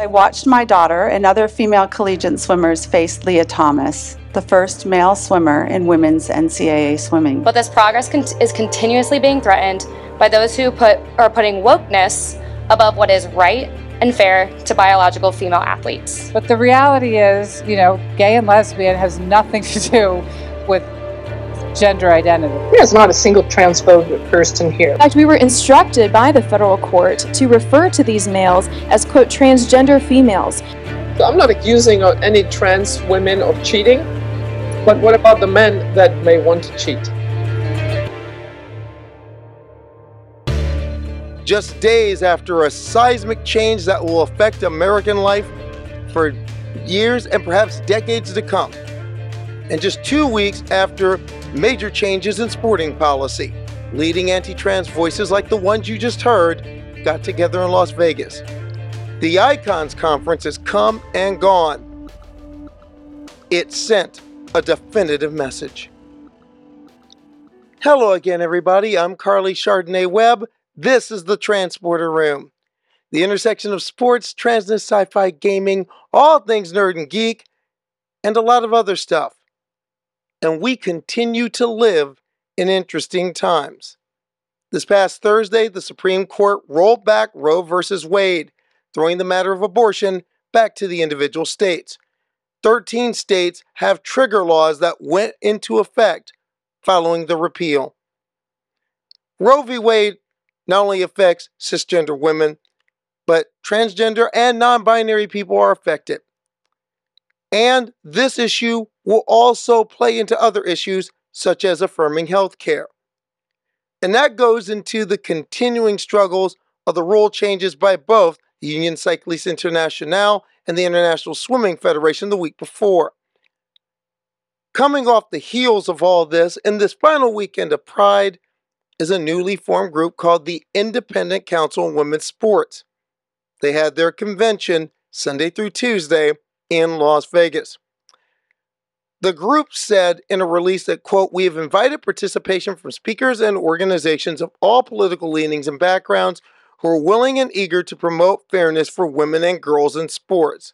I watched my daughter and other female collegiate swimmers face Lia Thomas, the first male swimmer in women's NCAA swimming. But this progress con- is continuously being threatened by those who put are putting wokeness above what is right and fair to biological female athletes. But the reality is, you know, gay and lesbian has nothing to do with gender identity. There's not a single transphobic person here. In fact, we were instructed by the federal court to refer to these males as, quote, transgender females. I'm not accusing any trans women of cheating, but what about the men that may want to cheat? Just days after a seismic change that will affect American life for years and perhaps decades to come. And just two weeks after major changes in sporting policy. Leading anti trans voices like the ones you just heard got together in Las Vegas. The Icons Conference has come and gone. It sent a definitive message. Hello again, everybody. I'm Carly Chardonnay Webb. This is the Transporter Room, the intersection of sports, transness, sci fi, gaming, all things nerd and geek, and a lot of other stuff and we continue to live in interesting times. This past Thursday, the Supreme Court rolled back Roe v. Wade, throwing the matter of abortion back to the individual states. 13 states have trigger laws that went into effect following the repeal. Roe v. Wade not only affects cisgender women, but transgender and non binary people are affected. And this issue will also play into other issues such as affirming health care. And that goes into the continuing struggles of the rule changes by both the Union Cycliste Internationale and the International Swimming Federation the week before. Coming off the heels of all this, in this final weekend of Pride, is a newly formed group called the Independent Council on Women's Sports. They had their convention Sunday through Tuesday in Las Vegas. The group said in a release that, quote, we have invited participation from speakers and organizations of all political leanings and backgrounds who are willing and eager to promote fairness for women and girls in sports.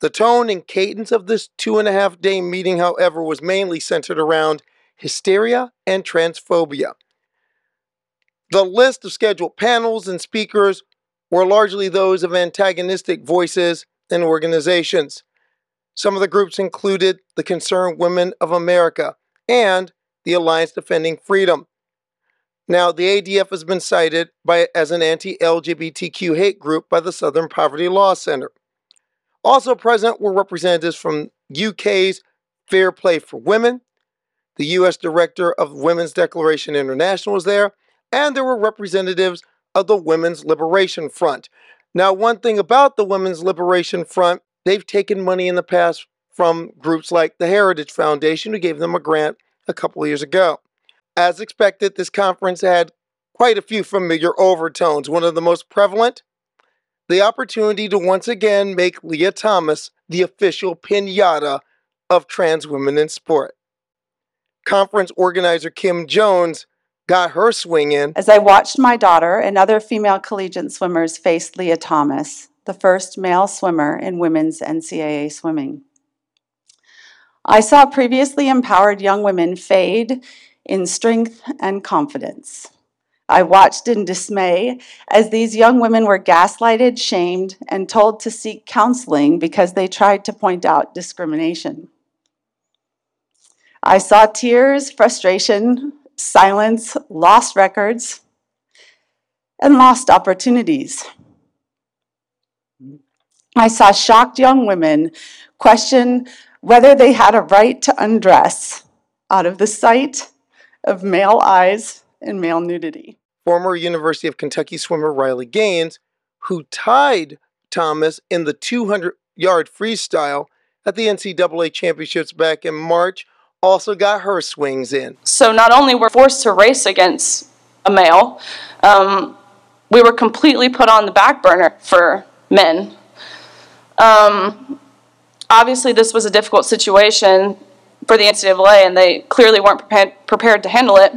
The tone and cadence of this two and a half day meeting, however, was mainly centered around hysteria and transphobia. The list of scheduled panels and speakers were largely those of antagonistic voices and organizations. Some of the groups included the Concerned Women of America and the Alliance Defending Freedom. Now, the ADF has been cited by, as an anti LGBTQ hate group by the Southern Poverty Law Center. Also present were representatives from UK's Fair Play for Women, the U.S. Director of Women's Declaration International was there, and there were representatives of the Women's Liberation Front. Now, one thing about the Women's Liberation Front, they've taken money in the past from groups like the Heritage Foundation, who gave them a grant a couple years ago. As expected, this conference had quite a few familiar overtones. One of the most prevalent, the opportunity to once again make Lia Thomas the official pinata of trans women in sport. Conference organizer Kim Jones got her swinging. As I watched my daughter and other female collegiate swimmers face Lia Thomas, the first male swimmer in women's NCAA swimming. I saw previously empowered young women fade in strength and confidence. I watched in dismay as these young women were gaslighted, shamed, and told to seek counseling because they tried to point out discrimination. I saw tears, frustration, silence, lost records, and lost opportunities. I saw shocked young women question whether they had a right to undress out of the sight of male eyes and male nudity. Former University of Kentucky swimmer Riley Gaines, who tied Thomas in the 200 yard freestyle at the NCAA championships back in March, also got her swings in. So not only were forced to race against a male, um, we were completely put on the back burner for men. Um, obviously, this was a difficult situation for the NCAA, and they clearly weren't prepared, prepared to handle it.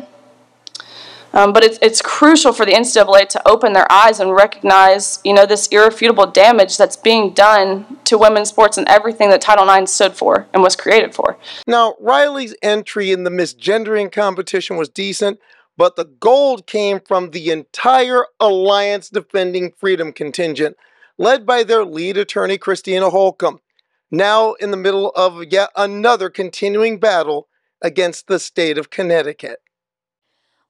Um, but it's, it's crucial for the NCAA to open their eyes and recognize, you know, this irrefutable damage that's being done to women's sports and everything that Title IX stood for and was created for. Now, Riley's entry in the misgendering competition was decent, but the gold came from the entire Alliance Defending Freedom contingent, led by their lead attorney, Christina Holcomb, now in the middle of yet another continuing battle against the state of Connecticut.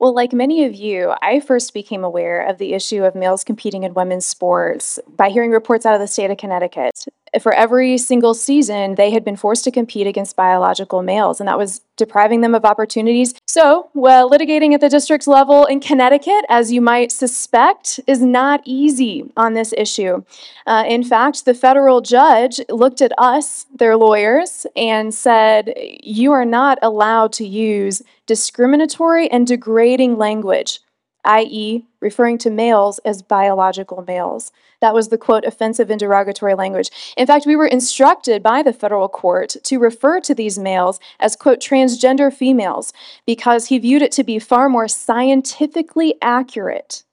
Well, like many of you, I first became aware of the issue of males competing in women's sports by hearing reports out of the state of Connecticut. For every single season, they had been forced to compete against biological males, and that was depriving them of opportunities. So, well, litigating at the district level in Connecticut, as you might suspect, is not easy on this issue. Uh, in fact, the federal judge looked at us, their lawyers, and said, You are not allowed to use discriminatory and degrading language, i.e., referring to males as biological males. That was the quote, offensive and derogatory language. In fact, we were instructed by the federal court to refer to these males as, quote, transgender females because he viewed it to be far more scientifically accurate.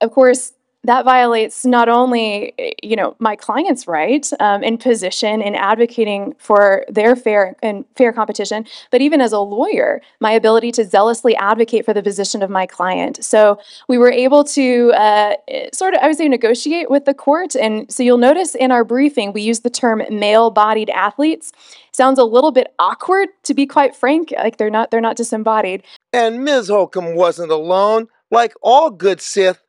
Of course, that violates not only you know my client's right um, in position in advocating for their fair and fair competition but even as a lawyer my ability to zealously advocate for the position of my client so we were able to uh, sort of i would say negotiate with the court and so you'll notice in our briefing we use the term male-bodied athletes sounds a little bit awkward to be quite frank like they're not they're not disembodied And Ms. Holcomb wasn't alone. Like all good Sith,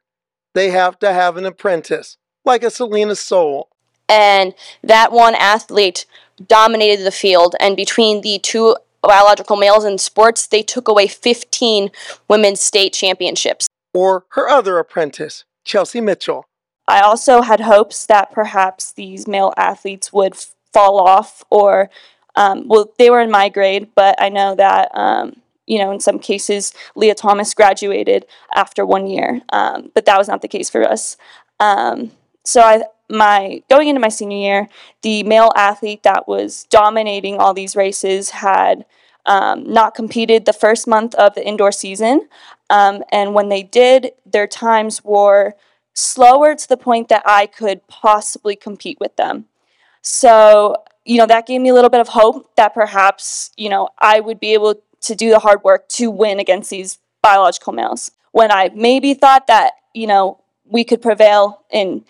they have to have an apprentice, like a Selina Soule. and that one athlete dominated the field. And between the two biological males in sports, they took away 15 women's state championships. Or her other apprentice, Chelsea Mitchell. I also had hopes that perhaps these male athletes would f- fall off or, um, well, they were in my grade, but I know that, um, you know, in some cases, Lia Thomas graduated after one year, um, but that was not the case for us. Um, so I, my going into my senior year, the male athlete that was dominating all these races had um, not competed the first month of the indoor season, um, and when they did, their times were slower to the point that I could possibly compete with them. So, you know, that gave me a little bit of hope that perhaps, you know, I would be able to do the hard work to win against these biological males. When I maybe thought that, you know, we could prevail in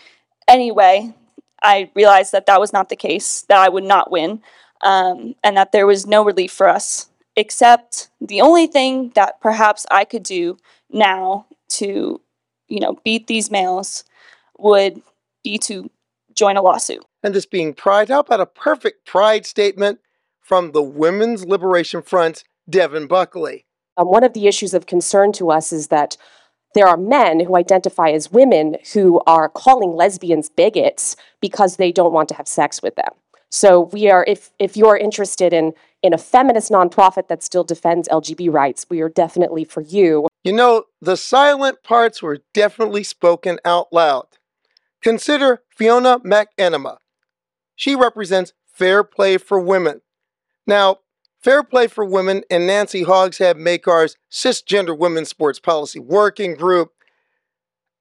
any way, I realized that that was not the case, that I would not win, um, and that there was no relief for us, except the only thing that perhaps I could do now to, you know, beat these males would be to join a lawsuit. And this being Pride, how about a perfect Pride statement from the Women's Liberation Front's Devin Buckley? Um, one of the issues of concern to us is that there are men who identify as women who are calling lesbians bigots because they don't want to have sex with them. So we are, if if you're interested in in a feminist nonprofit that still defends LGBT rights, we are definitely for you. You know, the silent parts were definitely spoken out loud. Consider Fiona McAnena. She represents Fair Play for Women. Now, Fair Play for Women and Nancy Hogshead Makar's Cisgender Women's Sports Policy Working Group,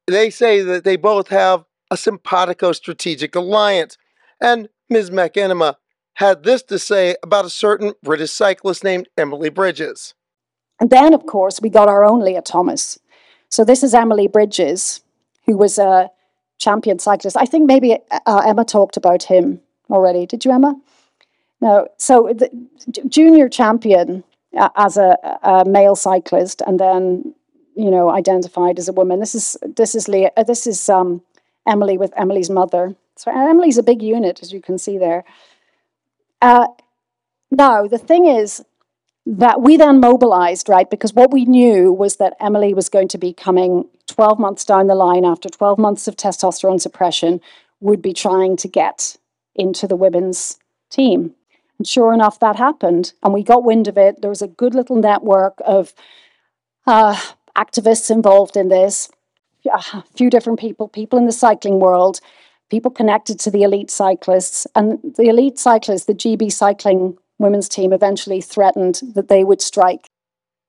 they say that they both have a simpatico strategic alliance. And Ms. McAnena had this to say about a certain British cyclist named Emily Bridges. And then, of course, we got our own Lia Thomas. So this is Emily Bridges, who was a champion cyclist. I think maybe uh, Emma talked about him already. Did you, Emma? No. So the junior champion uh, as a, a male cyclist, and then you know identified as a woman. This is this is Lia. Uh, this is um, Emily with Emily's mother. So Emily's a big unit, as you can see there. Uh, now the thing is that we then mobilized, right? Because what we knew was that Emily was going to be coming 12 months down the line after 12 months of testosterone suppression, would be trying to get into the women's team. Sure enough, that happened. And we got wind of it. There was a good little network of uh, activists involved in this, a few different people, people in the cycling world, people connected to the elite cyclists. And the elite cyclists, the GB cycling women's team, eventually threatened that they would strike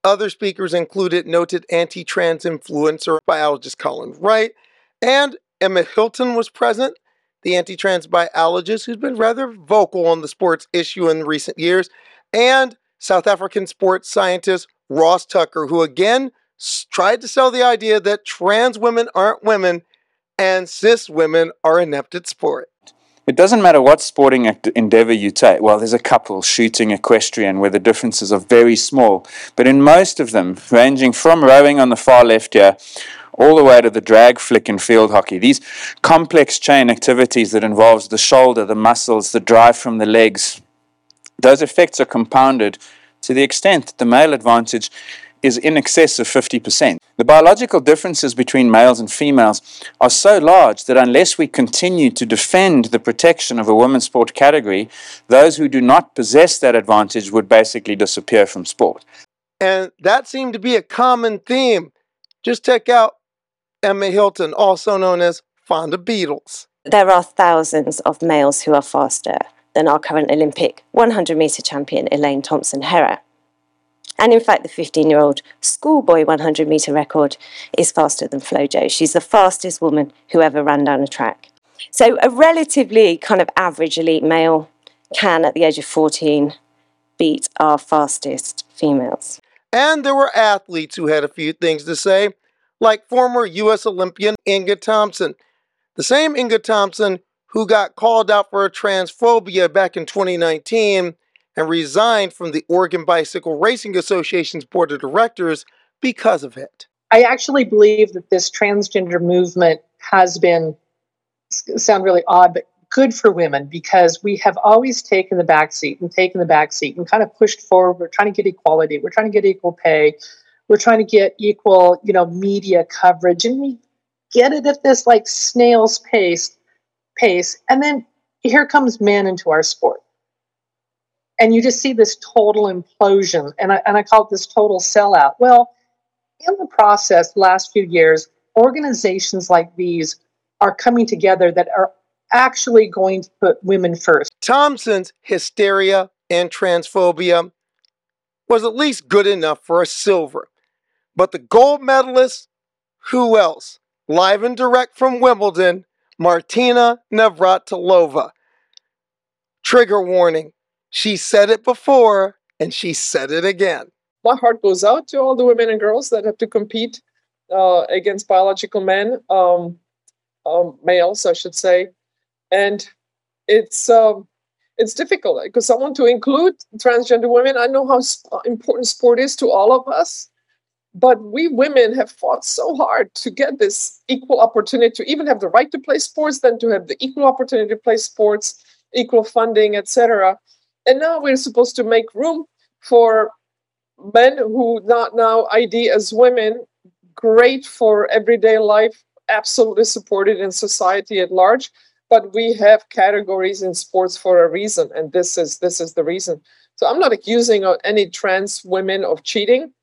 Other speakers included noted anti trans influencer biologist Colin Wright, and Emma Hilton was present, the anti trans biologist who's been rather vocal on the sports issue in recent years, and South African sports scientist Ross Tucker, who again tried to sell the idea that trans women aren't women and cis women are inept at sport. It doesn't matter what sporting endeavor you take. Well, there's a couple, shooting, equestrian, where the differences are very small. But in most of them, ranging from rowing on the far left here, all the way to the drag flick and field hockey, these complex chain activities that involves the shoulder, the muscles, the drive from the legs, those effects are compounded to the extent that the male advantage is in excess of 50%. The biological differences between males and females are so large that unless we continue to defend the protection of a women's sport category, those who do not possess that advantage would basically disappear from sport. And that seemed to be a common theme. Just check out Emma Hilton, also known as Fonda Beatles. There are thousands of males who are faster than our current Olympic 100 metre champion Elaine Thompson Herah. And in fact, the 15 year old schoolboy 100 metre record is faster than Flojo. She's the fastest woman who ever ran down a track. So, a relatively kind of average elite male can, at the age of 14, beat our fastest females. And there were athletes who had a few things to say, like former U.S. Olympian Inga Thompson. The same Inga Thompson who got called out for transphobia back in 2019 and resigned from the Oregon Bicycle Racing Association's board of directors because of it. I actually believe that this transgender movement has been sound really odd, but good for women because we have always taken the back seat and taken the back seat and kind of pushed forward. We're trying to get equality. We're trying to get equal pay. We're trying to get equal, you know, media coverage, and we get it at this like snail's pace. Pace, and then here comes men into our sport. And you just see this total implosion. And I, and I call it this total sellout. Well in the process the last few years organizations like these are coming together that are actually going to put women first. Thompson's hysteria and transphobia was at least good enough for a silver but the gold medalist who else live and direct from wimbledon martina navratilova trigger warning she said it before and she said it again. My heart goes out to all the women and girls that have to compete uh, against biological men, um, um, males, I should say. And it's um, it's difficult because I want to include transgender women. I know how important sport is to all of us, but we women have fought so hard to get this equal opportunity to even have the right to play sports, then to have the equal opportunity to play sports, equal funding, etc. And now we're supposed to make room for men who not now ID as women, great for everyday life, absolutely supported in society at large. But we have categories in sports for a reason, and this is this is the reason. So I'm not accusing any trans women of cheating,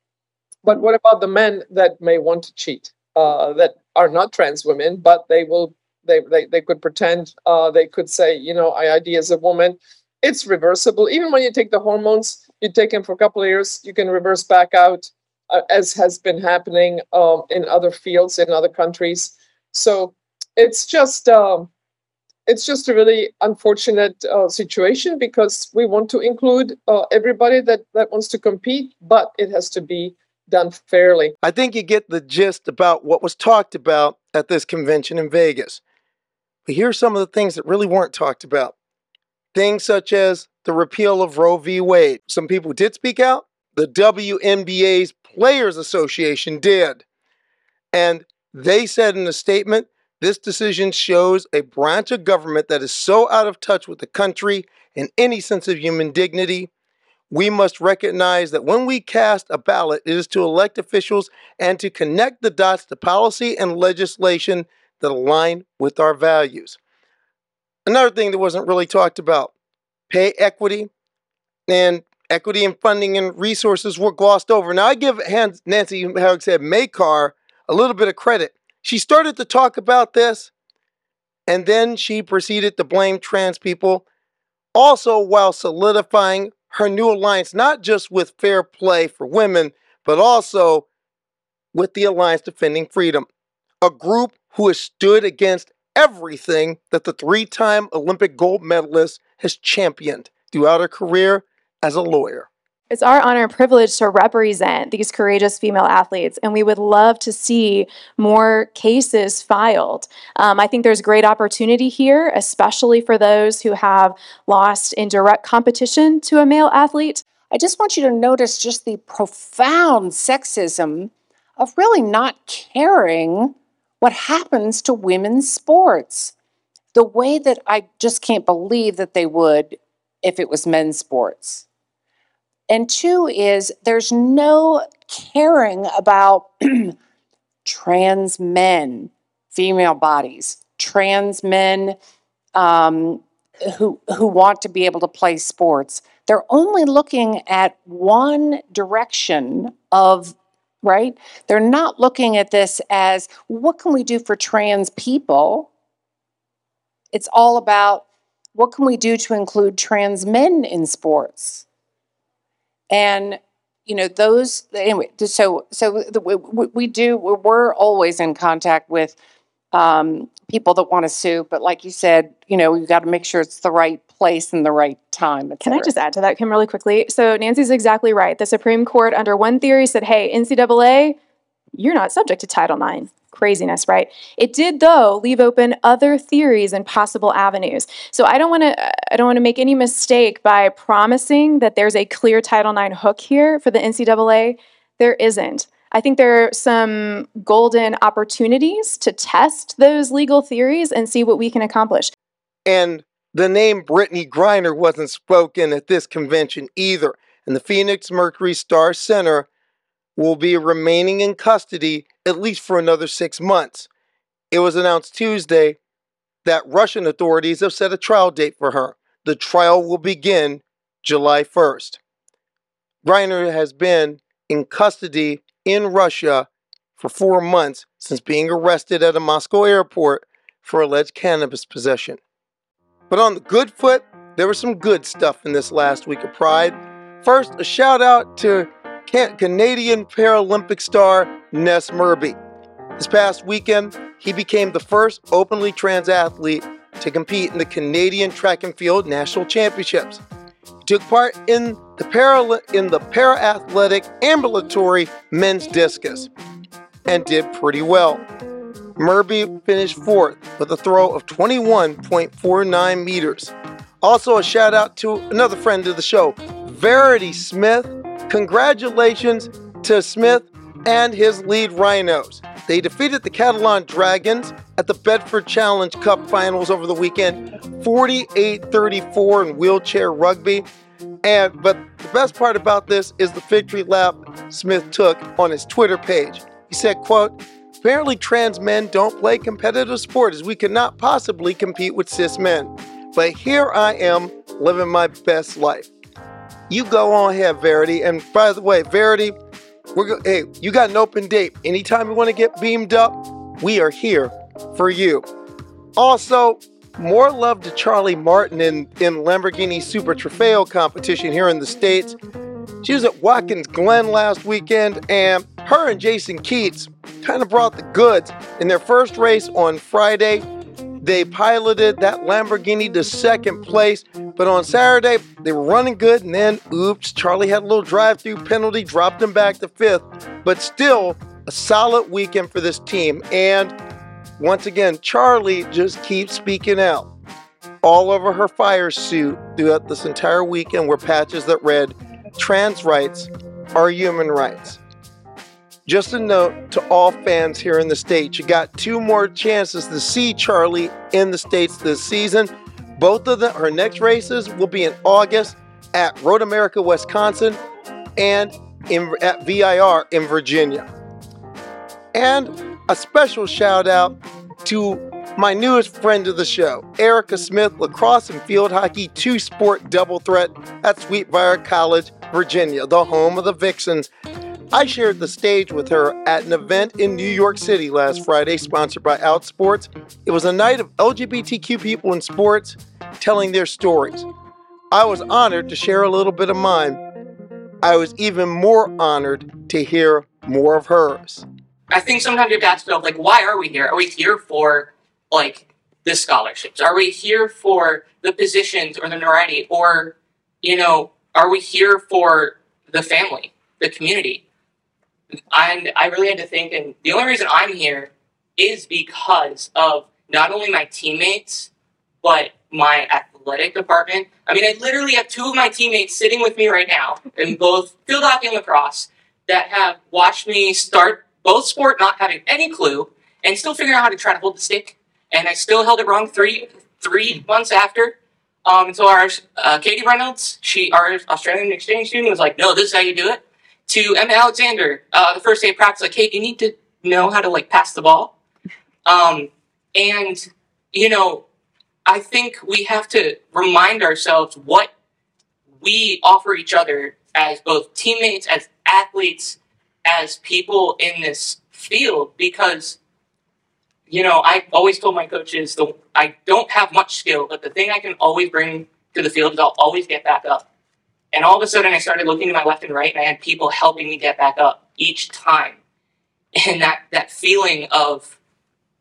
but what about the men that may want to cheat, uh, that are not trans women, but they will they they, they could pretend uh, they could say, you know, I ID as a woman it's reversible. Even when you take the hormones, you take them for a couple of years, you can reverse back out, uh, as has been happening um, in other fields in other countries. So it's just um, it's just a really unfortunate uh, situation because we want to include uh, everybody that that wants to compete, but it has to be done fairly. I think you get the gist about what was talked about at this convention in Vegas. But here are some of the things that really weren't talked about. Things such as the repeal of Roe v. Wade. Some people did speak out. The WNBA's Players Association did. And they said in a statement this decision shows a branch of government that is so out of touch with the country and any sense of human dignity. We must recognize that when we cast a ballot, it is to elect officials and to connect the dots to policy and legislation that align with our values. Another thing that wasn't really talked about pay equity and equity and funding and resources were glossed over. Now, I give Nancy, Hogshead, Makar a little bit of credit. She started to talk about this and then she proceeded to blame trans people, also while solidifying her new alliance, not just with fair play for women, but also with the Alliance Defending Freedom, a group who has stood against everything that the three time Olympic gold medalist has championed throughout her career as a lawyer. It's our honor and privilege to represent these courageous female athletes, and we would love to see more cases filed. Um, I think there's great opportunity here, especially for those who have lost in direct competition to a male athlete. I just want you to notice just the profound sexism of really not caring what happens to women's sports. The way that I just can't believe that they would if it was men's sports. And two is there's no caring about trans men, female bodies, trans men um, who who want to be able to play sports. They're only looking at one direction of right. They're not looking at this as what can we do for trans people. It's all about what can we do to include trans men in sports and you know those anyway so so the, we, we do we're always in contact with um, people that want to sue but like you said you know we've got to make sure it's the right place and the right time Can I just add to that, Kim, really quickly? So Nancy's exactly right. The Supreme Court, under one theory, said, hey, NCAA, you're not subject to Title IX. Craziness, right? It did, though, leave open other theories and possible avenues. So I don't want to I don't want to make any mistake by promising that there's a clear Title IX hook here for the NCAA. There isn't. I think there are some golden opportunities to test those legal theories and see what we can accomplish. And the name Brittney Griner wasn't spoken at this convention either. And the Phoenix Mercury Star Center will be remaining in custody at least for another six months. It was announced Tuesday that Russian authorities have set a trial date for her. The trial will begin July 1st. Griner has been in custody in Russia for four months since being arrested at a Moscow airport for alleged cannabis possession. But on the good foot, there was some good stuff in this last week of Pride. First, a shout out to Canadian Paralympic star Ness Murby. This past weekend, he became the first openly trans athlete to compete in the Canadian Track and Field National Championships. He took part in the para in the para athletic ambulatory men's discus and did pretty well. Murby finished fourth with a throw of 21.49 meters. Also, a shout out to another friend of the show, Verity Smith. Congratulations to Smith and his Leeds Rhinos. They defeated the Catalan Dragons at the Betfred Challenge Cup finals over the weekend, 48 34 in wheelchair rugby. And but the best part about this is the victory lap Smith took on his Twitter page. He said, quote, Apparently, trans men don't play competitive sport as we cannot possibly compete with cis men. But here I am living my best life. You go on ahead, Verity. And by the way, Verity, we're go- hey, you got an open date. Anytime you want to get beamed up, we are here for you. Also, more love to Charlie Martin in, in Lamborghini Super Trofeo competition here in the States. She was at Watkins Glen last weekend, and her and Jason Keats kind of brought the goods. In their first race on Friday, they piloted that Lamborghini to second place, but on Saturday, they were running good, and then, oops, Charlie had a little drive through penalty, dropped them back to fifth, but still a solid weekend for this team. And once again, Charlie just keeps speaking out. All over her fire suit throughout this entire weekend were patches that read, Trans rights are human rights. Just a note to all fans here in the States you got two more chances to see Charlie in the States this season. Both of them, her next races will be in August at Road America, Wisconsin, and in, at VIR in Virginia. And a special shout out to my newest friend of the show, Erica Smith, lacrosse and field hockey two sport double threat at Sweetbriar College, Virginia, the home of the Vixens. I shared the stage with her at an event in New York City last Friday, sponsored by Outsports. It was a night of LGBTQ people in sports telling their stories. I was honored to share a little bit of mine. I was even more honored to hear more of hers. I think sometimes you have to ask yourself, like, why are we here? Are we here for, like, the scholarships? Are we here for the positions or the notoriety? Or, you know, are we here for the family, the community? And I really had to think, and the only reason I'm here is because of not only my teammates, but my athletic department. I mean, I literally have two of my teammates sitting with me right now in both field hockey and lacrosse that have watched me start both sport not having any clue and still figuring out how to try to hold the stick. And I still held it wrong three three months after. Um, and so our uh, Katie Reynolds, she our Australian exchange student, was like, "No, this is how you do it." To Emma Alexander, uh, the first day of practice, like, "Hey, you need to know how to like pass the ball." Um, and you know, I think we have to remind ourselves what we offer each other as both teammates, as athletes, as people in this field, because you know, I always told my coaches, the, I don't have much skill, but the thing I can always bring to the field is I'll always get back up. And all of a sudden, I started looking to my left and right, and I had people helping me get back up each time. And that, that feeling of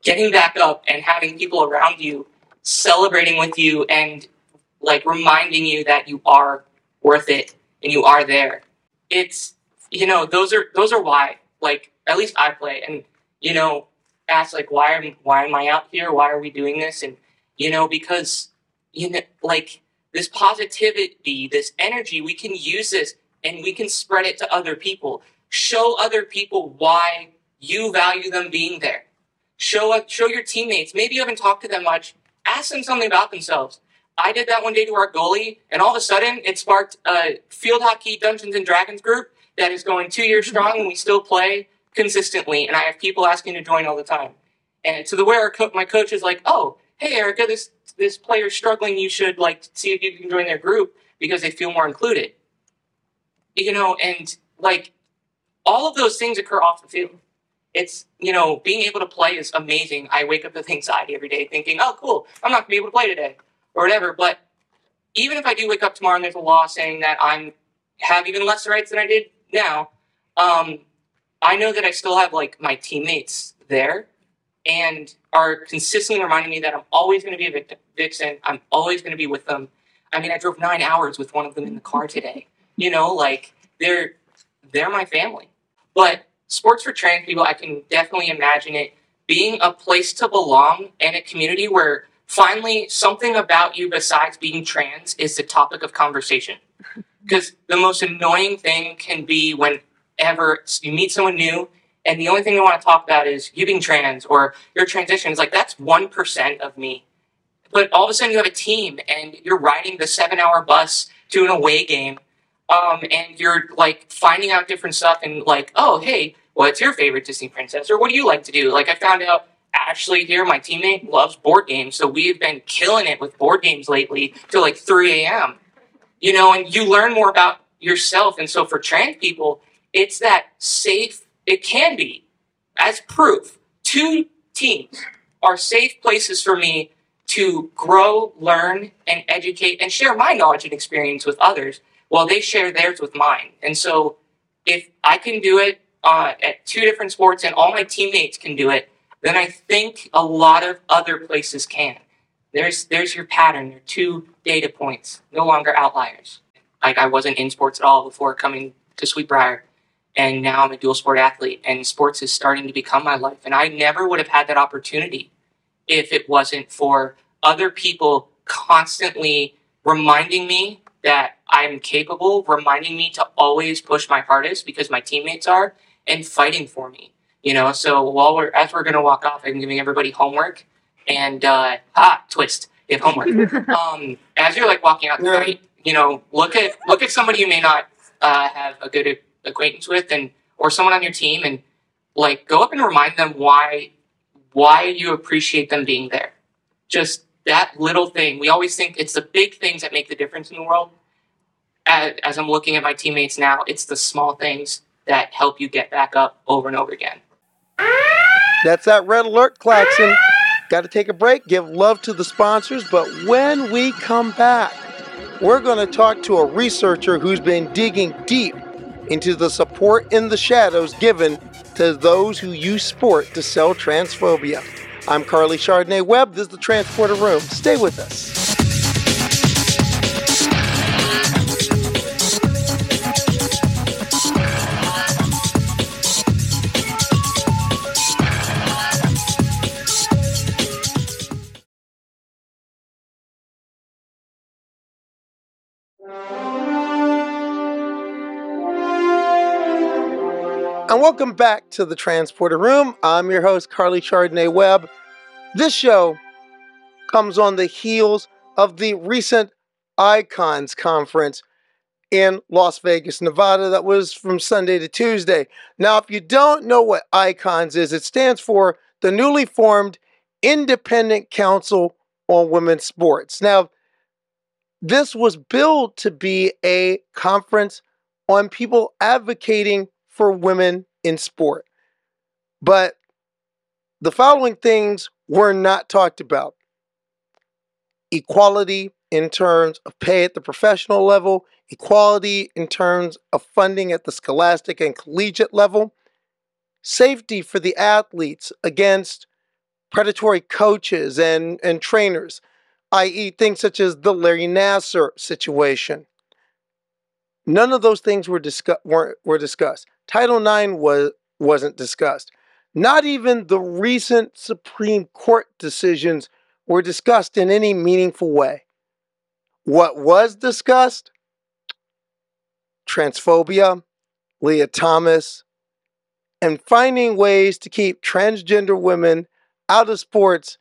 getting back up and having people around you celebrating with you and like reminding you that you are worth it and you are there. It's, you know, those are, those are why, like, at least I play. And, you know, ask like why am why am I out here? Why are we doing this? And you know, because you know, like this positivity, this energy, we can use this and we can spread it to other people. Show other people why you value them being there. Show up, show your teammates. Maybe you haven't talked to them much. Ask them something about themselves. I did that one day to our goalie, and all of a sudden, it sparked a field hockey Dungeons and Dragons group that is going two years strong, and we still play consistently, and I have people asking to join all the time. And to the where my coach is like, "Oh, hey Erica, this this player's struggling. You should like see if you can join their group because they feel more included." You know, and like all of those things occur off the field. It's you know being able to play is amazing. I wake up with anxiety every day, thinking, "Oh, cool, I'm not gonna be able to play today," or whatever. But even if I do wake up tomorrow and there's a law saying that I'm have even less rights than I did now, um, I know that I still have like my teammates there and are consistently reminding me that I'm always going to be a victim, vixen. I'm always going to be with them. I mean, I drove nine hours with one of them in the car today. You know, like they're they're my family. But sports for trans people, I can definitely imagine it being a place to belong and a community where finally something about you besides being trans is the topic of conversation. Because the most annoying thing can be whenever you meet someone new and the only thing they want to talk about is you being trans or your transition. It's like that's one percent of me. But all of a sudden you have a team and you're riding the seven hour bus to an away game. Um, and you're like finding out different stuff and like, oh hey, what's your favorite Disney princess? Or what do you like to do? Like I found out Ashley here, my teammate, loves board games, so we've been killing it with board games lately till like 3 a.m. You know, and you learn more about yourself. And so for trans people, it's that safe it can be, as proof, two teams are safe places for me to grow, learn, and educate and share my knowledge and experience with others while they share theirs with mine. And so if I can do it uh, at two different sports and all my teammates can do it, then I think a lot of other places can. There's there's your pattern. There are two data points, no longer outliers. Like I wasn't in sports at all before coming to Sweetbriar and now I'm a dual sport athlete and sports is starting to become my life and I never would have had that opportunity if it wasn't for other people constantly reminding me that I'm capable, reminding me to always push my hardest because my teammates are and fighting for me. You know, so while we're as we're gonna walk off, I'm giving everybody homework and uh ah twist, you have homework. um as you're like walking out tonight, you know, look at look at somebody you may not uh, have a good acquaintance with and or someone on your team and like go up and remind them why why you appreciate them being there. Just that little thing. We always think it's the big things that make the difference in the world. As, as I'm looking at my teammates now, it's the small things that help you get back up over and over again. That's that red alert klaxon. Got to take a break, give love to the sponsors, but when we come back, we're going to talk to a researcher who's been digging deep into the support in the shadows given to those who use sport to sell transphobia. I'm Carly Chardonnay Webb. This is the Transporter Room. Stay with us. And welcome back to the Transporter Room. I'm your host, Carly Chardonnay Webb. This show comes on the heels of the recent Icons Conference in Las Vegas, Nevada, that was from Sunday to Tuesday. Now, if you don't know what Icons is, it stands for the newly formed Independent Council on Women's Sports. Now, this was billed to be a conference on people advocating for women in sport. But the following things were not talked about equality in terms of pay at the professional level, equality in terms of funding at the scholastic and collegiate level, safety for the athletes against predatory coaches and, and trainers, i.e., things such as the Larry Nassar situation. None of those things were, discuss- were, were discussed. Title IX was, wasn't discussed. Not even the recent Supreme Court decisions were discussed in any meaningful way. What was discussed? Transphobia, Lia Thomas, and finding ways to keep transgender women out of sports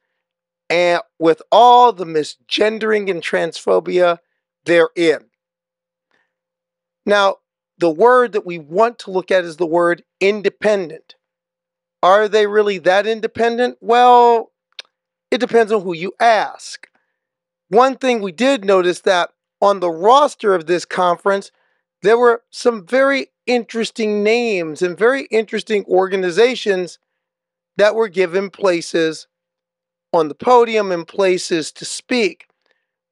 and with all the misgendering and transphobia therein. Now, the word that we want to look at is the word independent. Are they really that independent? Well, it depends on who you ask. One thing we did notice that on the roster of this conference, there were some very interesting names and very interesting organizations that were given places on the podium and places to speak.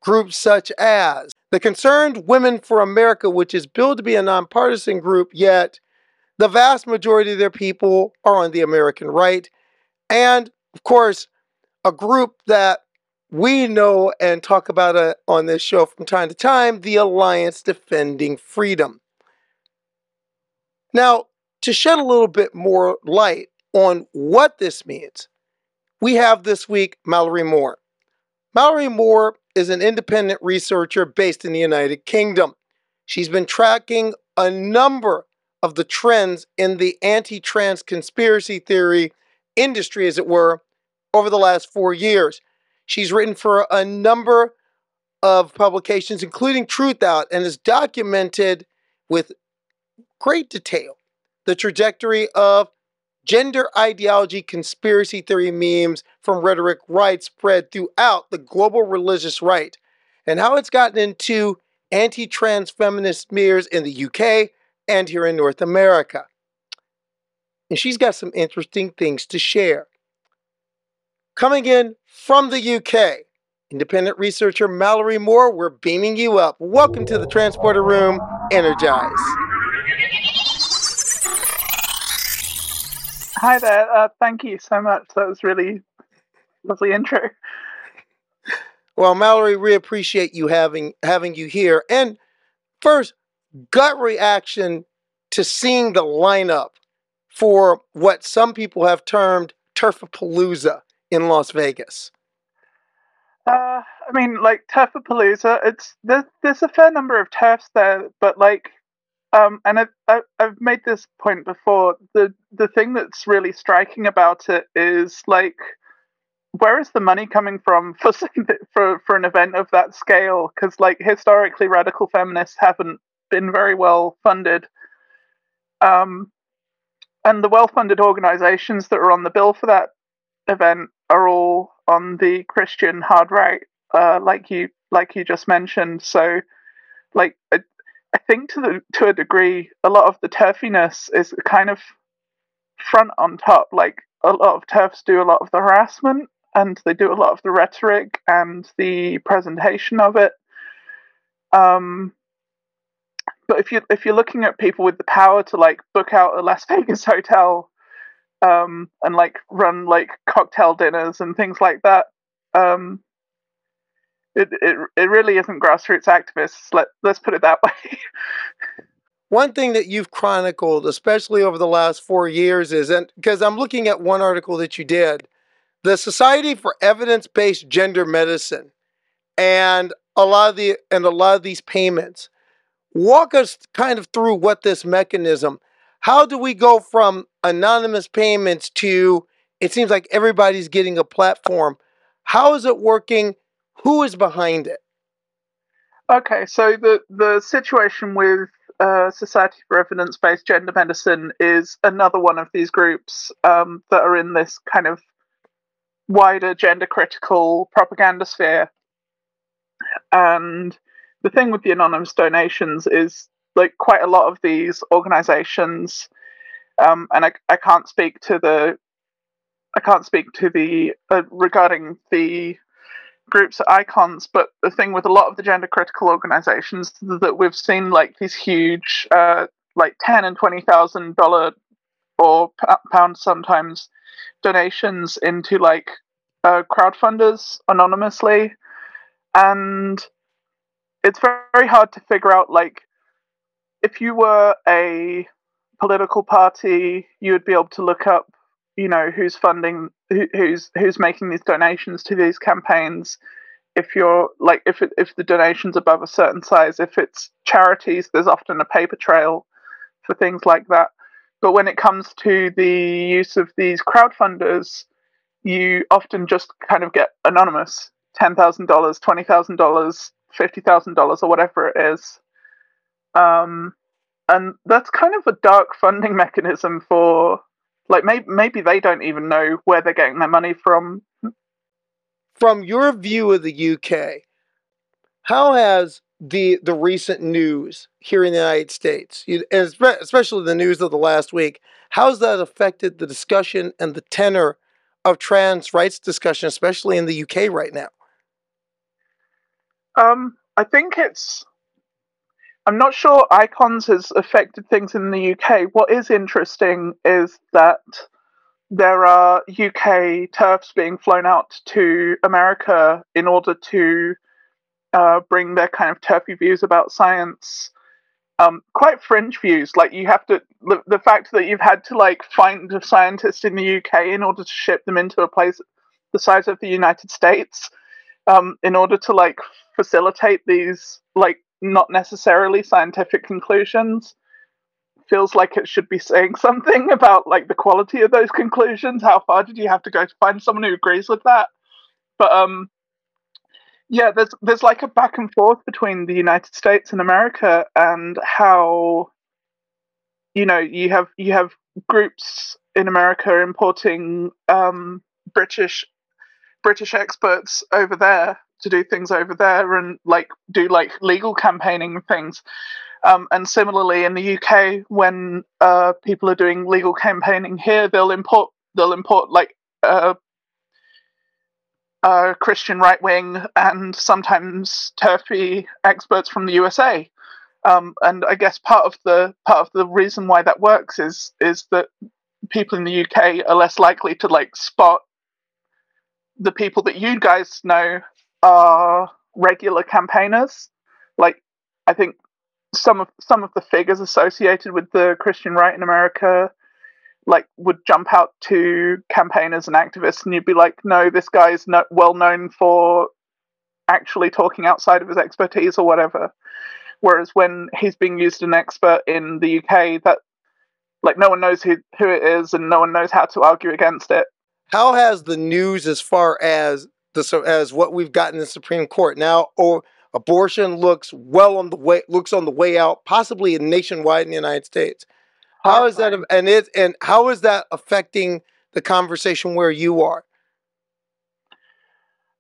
Groups such as the Concerned Women for America, which is billed to be a nonpartisan group, yet the vast majority of their people are on the American right. And of course, a group that we know and talk about uh, on this show from time to time the Alliance Defending Freedom. Now, to shed a little bit more light on what this means, we have this week Mallory Moore. Mallory Moore is an independent researcher based in the United Kingdom. She's been tracking a number of the trends in the anti trans conspiracy theory industry, as it were, over the last four years. She's written for a number of publications, including Truth Out, and has documented with great detail the trajectory of gender ideology conspiracy theory memes from rhetoric right spread throughout the global religious right and how it's gotten into anti trans feminist smears in the UK and here in North America. And she's got some interesting things to share. Coming in from the UK, independent researcher Mallory Moore, we're beaming you up. Welcome to the Transporter Room. Energize. Hi there. Uh, thank you so much. That was really lovely intro. Well, Mallory, we appreciate you having having you here. And first, gut reaction to seeing the lineup for what some people have termed Turfapalooza in Las Vegas. Uh, I mean, like Turfapalooza, it's there's there's a fair number of turfs there, but like, um, and I've, I've made this point before. The the thing that's really striking about it is like, where is the money coming from for for for an event of that scale? Because like historically, radical feminists haven't been very well funded. Um, and the well funded organizations that are on the bill for that event are all on the Christian hard right, uh, like you like you just mentioned. So, like I, think to the to a degree, a lot of the turfiness is kind of front on top. Like a lot of turfs do a lot of the harassment and they do a lot of the rhetoric and the presentation of it. Um, but if you if you're looking at people with the power to like book out a Las Vegas hotel um, and like run like cocktail dinners and things like that, um, it it it really isn't grassroots activists. Let let's put it that way. One thing that you've chronicled, especially over the last four years, is and because I'm looking at one article that you did, the Society for Evidence-Based Gender Medicine, and a lot of the and a lot of these payments. Walk us kind of through what this mechanism. How do we go from anonymous payments to it seems like everybody's getting a platform? How is it working? Who is behind it? Okay, so the the situation with uh, Society for Evidence Based Gender Medicine is another one of these groups um, that are in this kind of wider gender critical propaganda sphere. And the thing with the anonymous donations is like quite a lot of these organizations, um, and I, I can't speak to the I can't speak to the uh, regarding the groups are icons, but the thing with a lot of the gender critical organizations that we've seen like these huge, uh, like ten and twenty thousand dollar or pound sometimes donations into like uh, crowdfunders anonymously, and it's very hard to figure out like if you were a political party, you would be able to look up you know who's funding who, who's who's making these donations to these campaigns. If you're like if it, if the donation's above a certain size if it's charities there's often a paper trail for things like that. But when it comes to the use of these crowdfunders you often just kind of get anonymous $10,000 $20,000 $50,000 or whatever it is. Um, and that's kind of a dark funding mechanism for like maybe maybe they don't even know where they're getting their money from. From your view of the UK, how has the the recent news here in the United States, especially the news of the last week, how has that affected the discussion and the tenor of trans rights discussion, especially in the UK right now? Um, I think it's I'm not sure icons has affected things in the UK. What is interesting is that there are UK turfs being flown out to America in order to uh, bring their kind of turfy views about science. Um, quite fringe views. Like you have to, the, the fact that you've had to like find a scientist in the UK in order to ship them into a place the size of the United States, um, in order to like facilitate these like not necessarily scientific conclusions feels like it should be saying something about like the quality of those conclusions. How far did you have to go to find someone who agrees with that? But um yeah there's there's like a back and forth between the united states and america and how you know you have you have groups in america importing um british british experts over there to do things over there and like do like legal campaigning things. Um, and similarly in the UK, when uh, people are doing legal campaigning here, they'll import they'll import like uh, uh, Christian right wing and sometimes turfy experts from the USA. Um, and I guess part of the part of the reason why that works is is that people in the UK are less likely to like spot the people that you guys know are regular campaigners. Like I think some of some of the figures associated with the Christian right in America like would jump out to campaigners and activists and you'd be like no this guy is not well known for actually talking outside of his expertise or whatever whereas when he's being used an expert in the UK that like no one knows who who it is and no one knows how to argue against it how has the news as far as the as what we've gotten in the Supreme Court now, or abortion looks well on the way looks on the way out, possibly nationwide in the United States. How is that and it and how is that affecting the conversation where you are?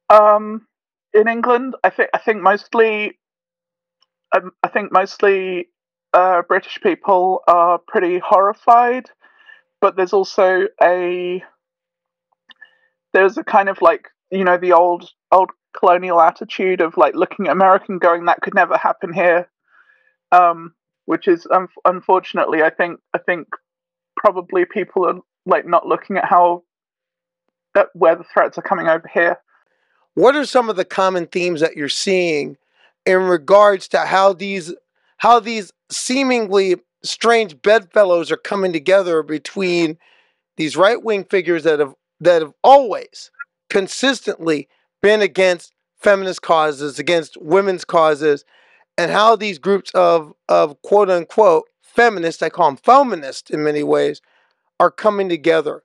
Um, in England, I think I think mostly, um, I think mostly uh, British people are pretty horrified, but there's also a there's a kind of like you know the old old colonial attitude of like looking at American going that could never happen here. Um, which is um, unfortunately, I think, I think probably people are like not looking at how that where the threats are coming over here. What are some of the common themes that you're seeing in regards to how these how these seemingly strange bedfellows are coming together between these right wing figures that have that have always consistently been against feminist causes, against women's causes, and how these groups of of quote unquote feminists, I call them feminists in many ways, are coming together.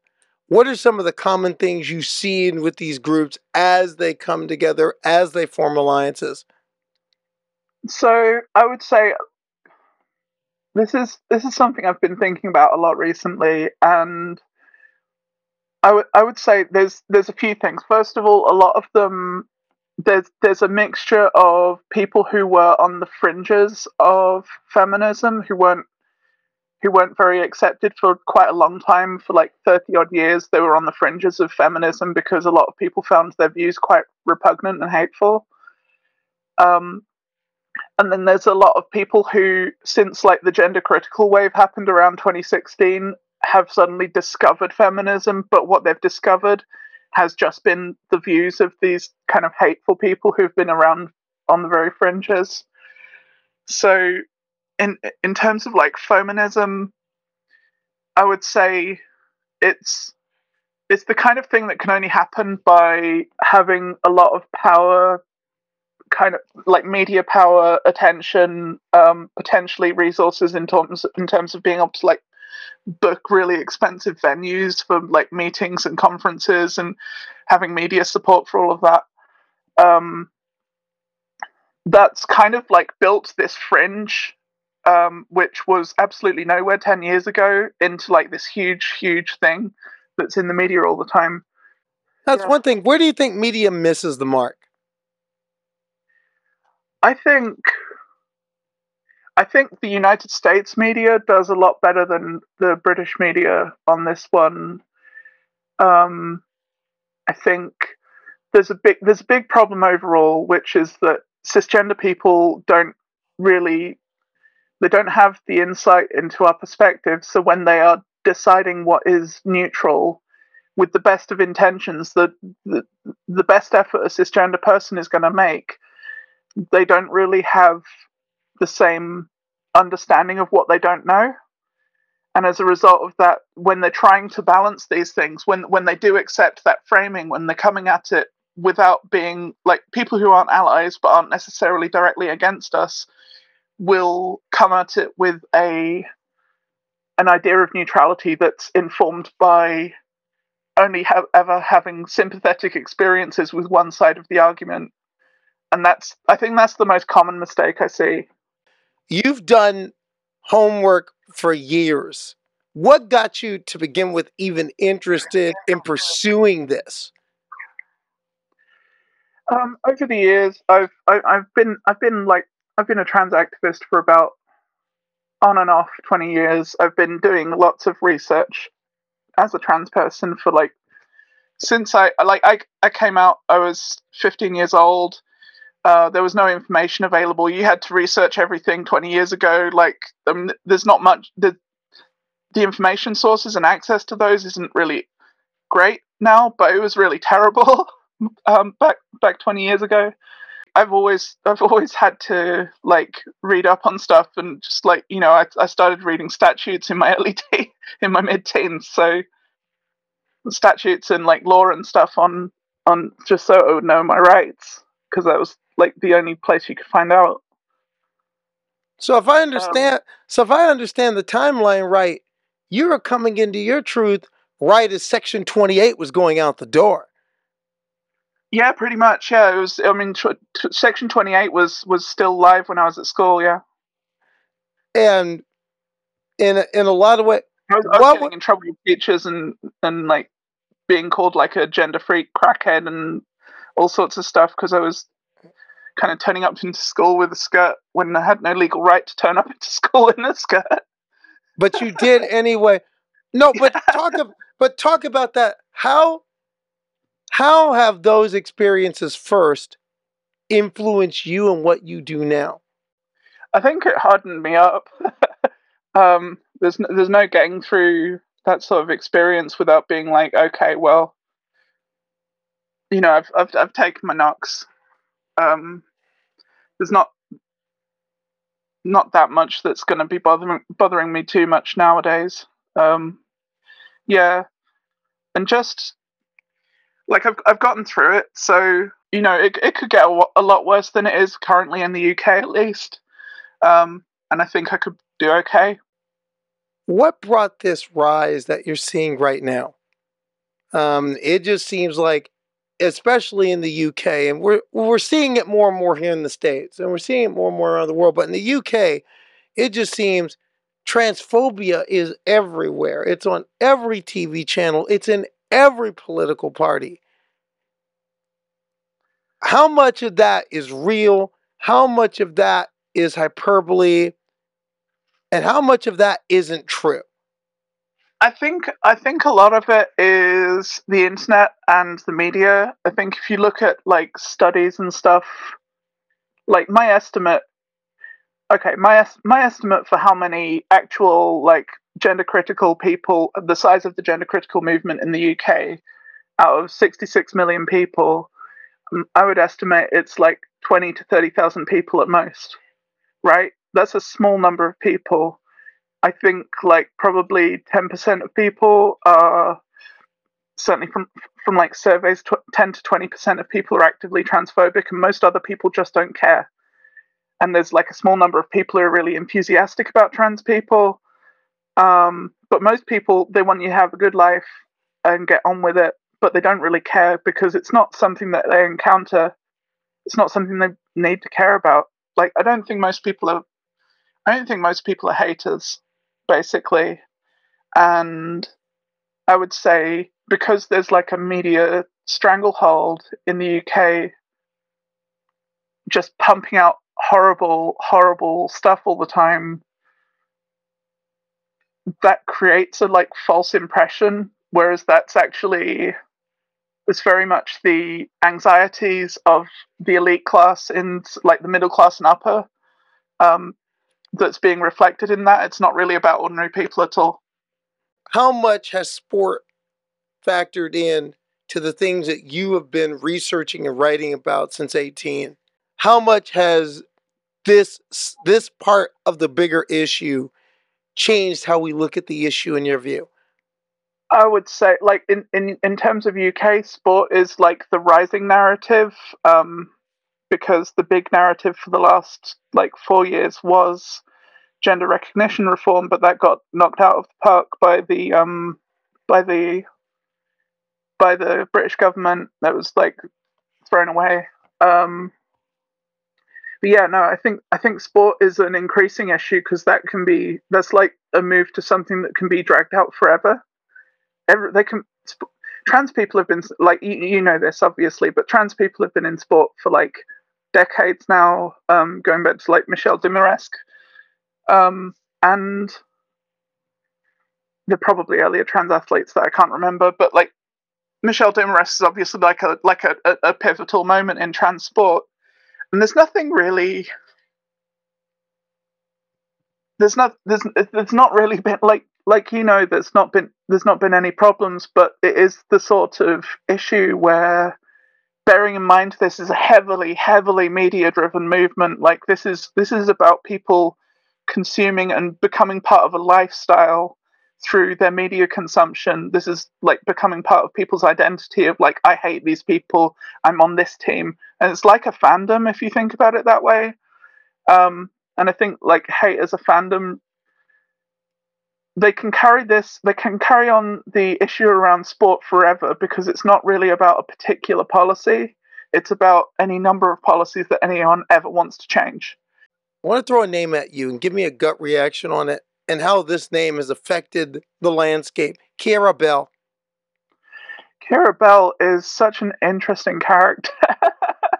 What are some of the common things you see with these groups as they come together, as they form alliances? So I would say this is this is something I've been thinking about a lot recently, and I would I would say there's there's a few things. First of all, a lot of them there's there's a mixture of people who were on the fringes of feminism who weren't who weren't very accepted for quite a long time for like 30 odd years they were on the fringes of feminism because a lot of people found their views quite repugnant and hateful um, and then there's a lot of people who since like the gender critical wave happened around 2016 have suddenly discovered feminism but what they've discovered has just been the views of these kind of hateful people who've been around on the very fringes. So, in in terms of like feminism, I would say it's it's the kind of thing that can only happen by having a lot of power kind of like media power attention um potentially resources in terms in terms of being able to like book really expensive venues for like meetings and conferences and having media support for all of that. Um, that's kind of like built this fringe, um, which was absolutely nowhere 10 years ago, into like this huge, huge thing that's in the media all the time. That's yeah. one thing. Where do you think media misses the mark? I think I think the United States media does a lot better than the British media on this one. Um, I think there's a big there's a big problem overall, which is that cisgender people don't really they don't have the insight into our perspective. So when they are deciding what is neutral, with the best of intentions, the the, the best effort a cisgender person is going to make, they don't really have the same understanding of what they don't know. And as a result of that, when they're trying to balance these things, when when they do accept that framing, when they're coming at it without being like people who aren't allies but aren't necessarily directly against us, will come at it with a an idea of neutrality that's informed by only have, ever having sympathetic experiences with one side of the argument and that's i think that's the most common mistake i see You've done homework for years. What got you to begin with even interested in pursuing this? Um, over the years, I've I, i have been I've been like I've been a trans activist for about on and off twenty years. I've been doing lots of research as a trans person for like since I like I I came out. I was fifteen years old. Uh, there was no information available. You had to research everything 20 years ago. Like, um, there's not much. The, the information sources and access to those isn't really great now, but it was really terrible um, back back 20 years ago. I've always I've always had to like read up on stuff and just like you know I, I started reading statutes in my early day in my mid teens so statutes and like law and stuff on on just so I would know my rights because that was like the only place you could find out. So if I understand, um, so if I understand the timeline right, you were coming into your truth right as Section Twenty Eight was going out the door. Yeah, pretty much. Yeah, it was. I mean, t- t- Section Twenty Eight was was still live when I was at school. Yeah, and in a, in a lot of ways, I was, I was getting in trouble with teachers and and like being called like a gender freak, crackhead, and all sorts of stuff because I was kind of turning up into school with a skirt when I had no legal right to turn up into school in a skirt. But you did anyway. No, but talk about, but talk about that. How how have those experiences first influenced you and what you do now? I think it hardened me up. um, there's n- there's no getting through that sort of experience without being like, okay, well, you know, I've I've, I've taken my knocks. Um, there's not not that much that's going to be bothering bothering me too much nowadays. Um, yeah, and just like I've I've gotten through it, so you know it it could get a, a lot worse than it is currently in the UK at least. Um, and I think I could do okay. What brought this rise that you're seeing right now? Um, it just seems like, especially in the UK, and we're we're seeing it more and more here in the states, and we're seeing it more and more around the world. But in the UK, it just seems transphobia is everywhere. It's on every TV channel. It's in every political party. How much of that is real? How much of that is hyperbole? And how much of that isn't true? I think I think a lot of it is the internet and the media. I think if you look at like studies and stuff, like my estimate, okay, my my estimate for how many actual like gender critical people, the size of the gender critical movement in the UK, out of 66 million people, um, I would estimate it's like 20 to 30,000 people at most, right? That's a small number of people. I think like probably 10% of people are certainly from from like surveys tw- 10 to 20% of people are actively transphobic and most other people just don't care. And there's like a small number of people who are really enthusiastic about trans people. Um, but most people they want you to have a good life and get on with it, but they don't really care because it's not something that they encounter. It's not something they need to care about. Like I don't think most people are I don't think most people are haters, basically. And I would say because there's like a media stranglehold in the UK, just pumping out horrible, horrible stuff all the time, that creates a like false impression. Whereas that's actually it's very much the anxieties of the elite class in like the middle class and upper um, that's being reflected in that. It's not really about ordinary people at all. How much has sport factored in to the things that you have been researching and writing about since 18? How much has this this part of the bigger issue changed how we look at the issue in your view? I would say, like in, in, in terms of UK sport, is like the rising narrative, um, because the big narrative for the last like four years was gender recognition reform, but that got knocked out of the park by the um, by the by the British government. That was like thrown away. Um, but yeah, no, I think I think sport is an increasing issue because that can be that's like a move to something that can be dragged out forever. Every, they can trans people have been like you, you know this obviously, but trans people have been in sport for like decades now, um, going back to like Michelle Dumaresq, um, and there are probably earlier trans athletes that I can't remember, but like Michelle Dumaresq is obviously like a like a, a, a pivotal moment in trans sport, and there's nothing really. There's not there's there's not really been like like you know there's not been there's not been any problems, but it is the sort of issue where bearing in mind this is a heavily heavily media driven movement like this is this is about people consuming and becoming part of a lifestyle through their media consumption. This is like becoming part of people's identity of like i hate these people i'm on this team. And it's like a fandom if you think about it that way. Um and i think like hate as a fandom they can carry this they can carry on the issue around sport forever because it's not really about a particular policy it's about any number of policies that anyone ever wants to change I want to throw a name at you and give me a gut reaction on it and how this name has affected the landscape. Keira Bell. Keira Bell is such an interesting character.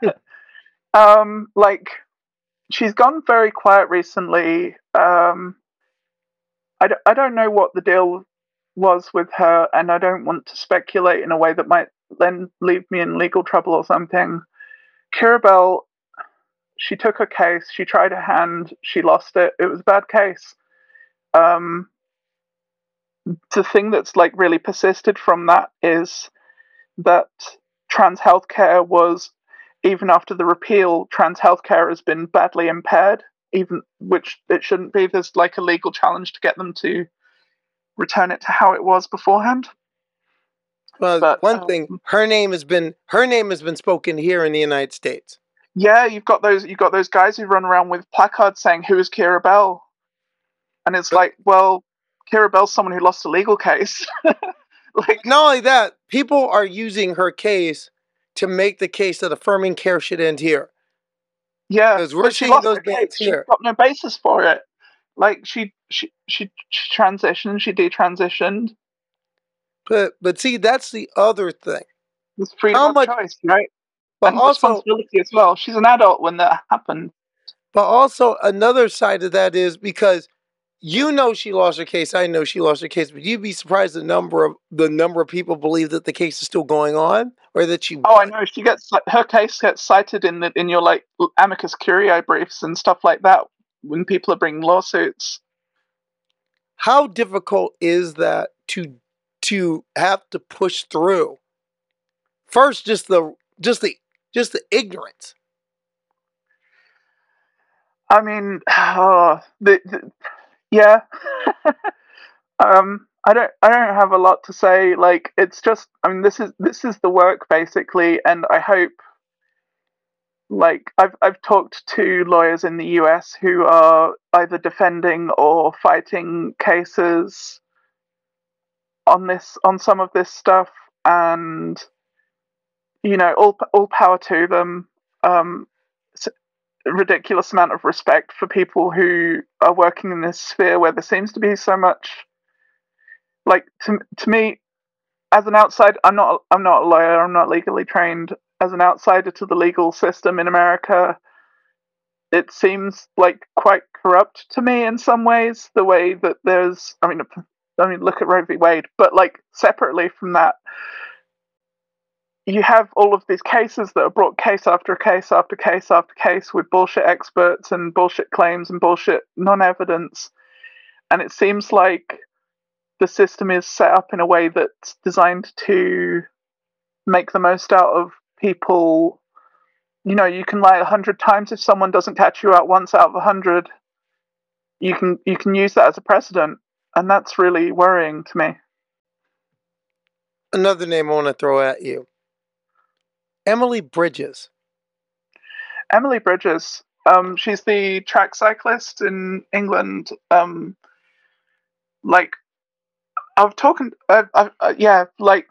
um, like she's gone very quiet recently. Um, I, d- I don't know what the deal was with her, and I don't want to speculate in a way that might then leave me in legal trouble or something. Keira Bell, she took her case. She tried her hand. She lost it. It was a bad case. Um, the thing that's like really persisted from that is that trans healthcare was even after the repeal, trans healthcare has been badly impaired, even which it shouldn't be. There's like a legal challenge to get them to return it to how it was beforehand. Well, But, one thing, um, her name has been her name has been spoken here in the United States. Yeah, you've got those you've got those guys who run around with placards saying who is Keira Bell? And it's like, well, Keira Bell's someone who lost a legal case. like not only that, people are using her case to make the case that affirming care should end here. Yeah, Because we're seeing those bands. She's here. got no basis for it. Like she she she, she transitioned, she detransitioned. But but see, that's the other thing. It's freedom How of much- choice, right? But and also, responsibility as well. She's an adult when that happened. but also another side of that is because you know she lost her case. I know she lost her case, but you'd be surprised the number of the number of people believe that the case is still going on or that she. Oh, I know. She gets her case gets cited in the in your like amicus curiae briefs and stuff like that when people are bringing lawsuits. How difficult is that to to have to push through? First, just the just the just the ignorance. I mean, uh, the, the yeah. um, I don't I don't have a lot to say. Like, it's just I mean, this is this is the work basically, and I hope. Like I've I've talked to lawyers in the U.S. who are either defending or fighting cases on this on some of this stuff, and you know, all all power to them. Um, ridiculous amount of respect for people who are working in this sphere where there seems to be so much like to, to me as an outsider I'm not I'm not a lawyer I'm not legally trained. As an outsider to the legal system in America it seems like quite corrupt to me in some ways the way that there's I mean I mean look at Roe v. Wade but like separately from that you have all of these cases that are brought case after case after case after case with bullshit experts and bullshit claims and bullshit non evidence. And it seems like the system is set up in a way that's designed to make the most out of people. You know, you can lie a hundred times if someone doesn't catch you out once out of a hundred. You can you can use that as a precedent, and that's really worrying to me. Another name I want to throw at you. Emily Bridges. Emily Bridges. Um, she's the track cyclist in England. Um, like, I've talking. I've, I've, uh, yeah, like,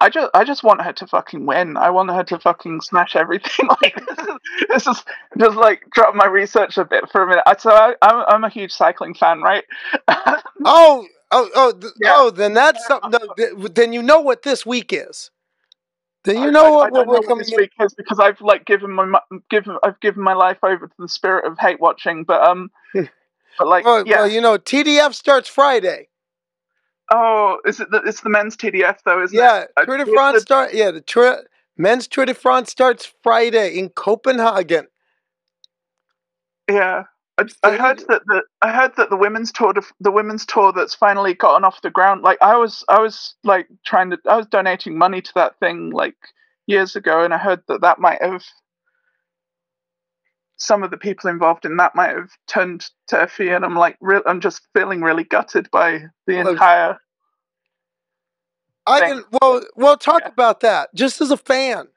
I just, I just want her to fucking win. I want her to fucking smash everything. like, this is, this is just like drop my research a bit for a minute. I- So I, I'm, I'm a huge cycling fan, right? Oh, oh, oh, th- oh! Then that's something. that- th- Then you know what this week is. Then you know I, what, I what we're coming in. week is because I've like given my given I've given my life over to the spirit of hate watching. But um, but like Well, yeah. well, you know, TDF starts Friday. Oh, is it? The, it's the men's TDF though, isn't Yeah, it? Yeah, Tour de France the- start. Yeah, the tour, men's Tour de France starts Friday in Copenhagen. Yeah, I, I heard that the I heard that the women's tour, to, the women's tour that's finally gotten off the ground. Like I was, I was like trying to, I was donating money to that thing like years ago, and I heard that that might have some of the people involved in that might have turned turfy, and I'm like, re- I'm just feeling really gutted by the Well, entire. I thing. can well, well, talk about that just as a fan.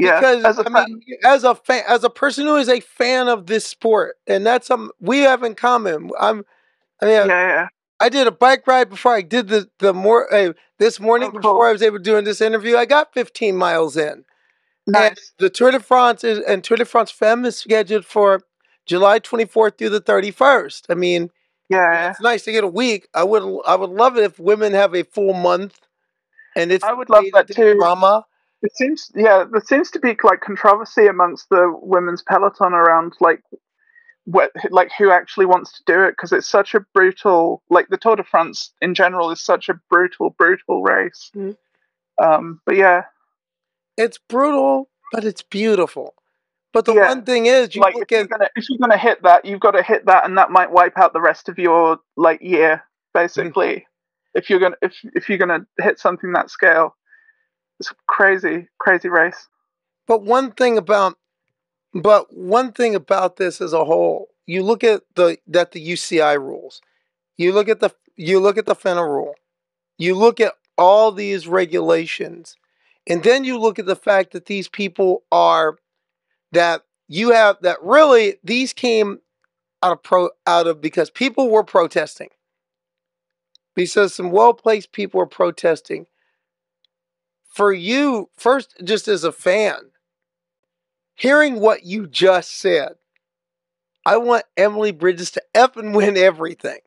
Yeah, because as a I mean, as a fan, as a person who is a fan of this sport, and that's something we have in common. I'm, I mean, yeah, yeah. I did a bike ride before I did the the more uh, this Oh, morning before I was able to do this interview. I got 15 miles in. Nice. And the Tour de France is and Tour de France Femme is scheduled for July 24th through the 31st. I mean, yeah, it's nice to get a week. I would I would love it if women have a full month, and it's I would love that too. Drama. It seems, yeah, there seems to be like controversy amongst the women's peloton around like what, like who actually wants to do it because it's such a brutal, like the Tour de France in general is such a brutal, brutal race. Um, but yeah, It's brutal, but it's beautiful. But the one thing is, you like if you're, gonna, if you're gonna hit that, you've got to hit that, and that might wipe out the rest of your like year, basically. If you're gonna if if you're gonna hit something that scale, it's crazy, crazy race. But one thing about but one thing about this as a whole, you look at the that the UCI rules. You look at the you look at the FINA rule. You look at all these regulations. And then you look at the fact that these people are that you have that really these came out of pro out of because people were protesting. Because some well-placed people were protesting. For you, first just as a fan, hearing what you just said, I want Emily Bridges to F and win everything.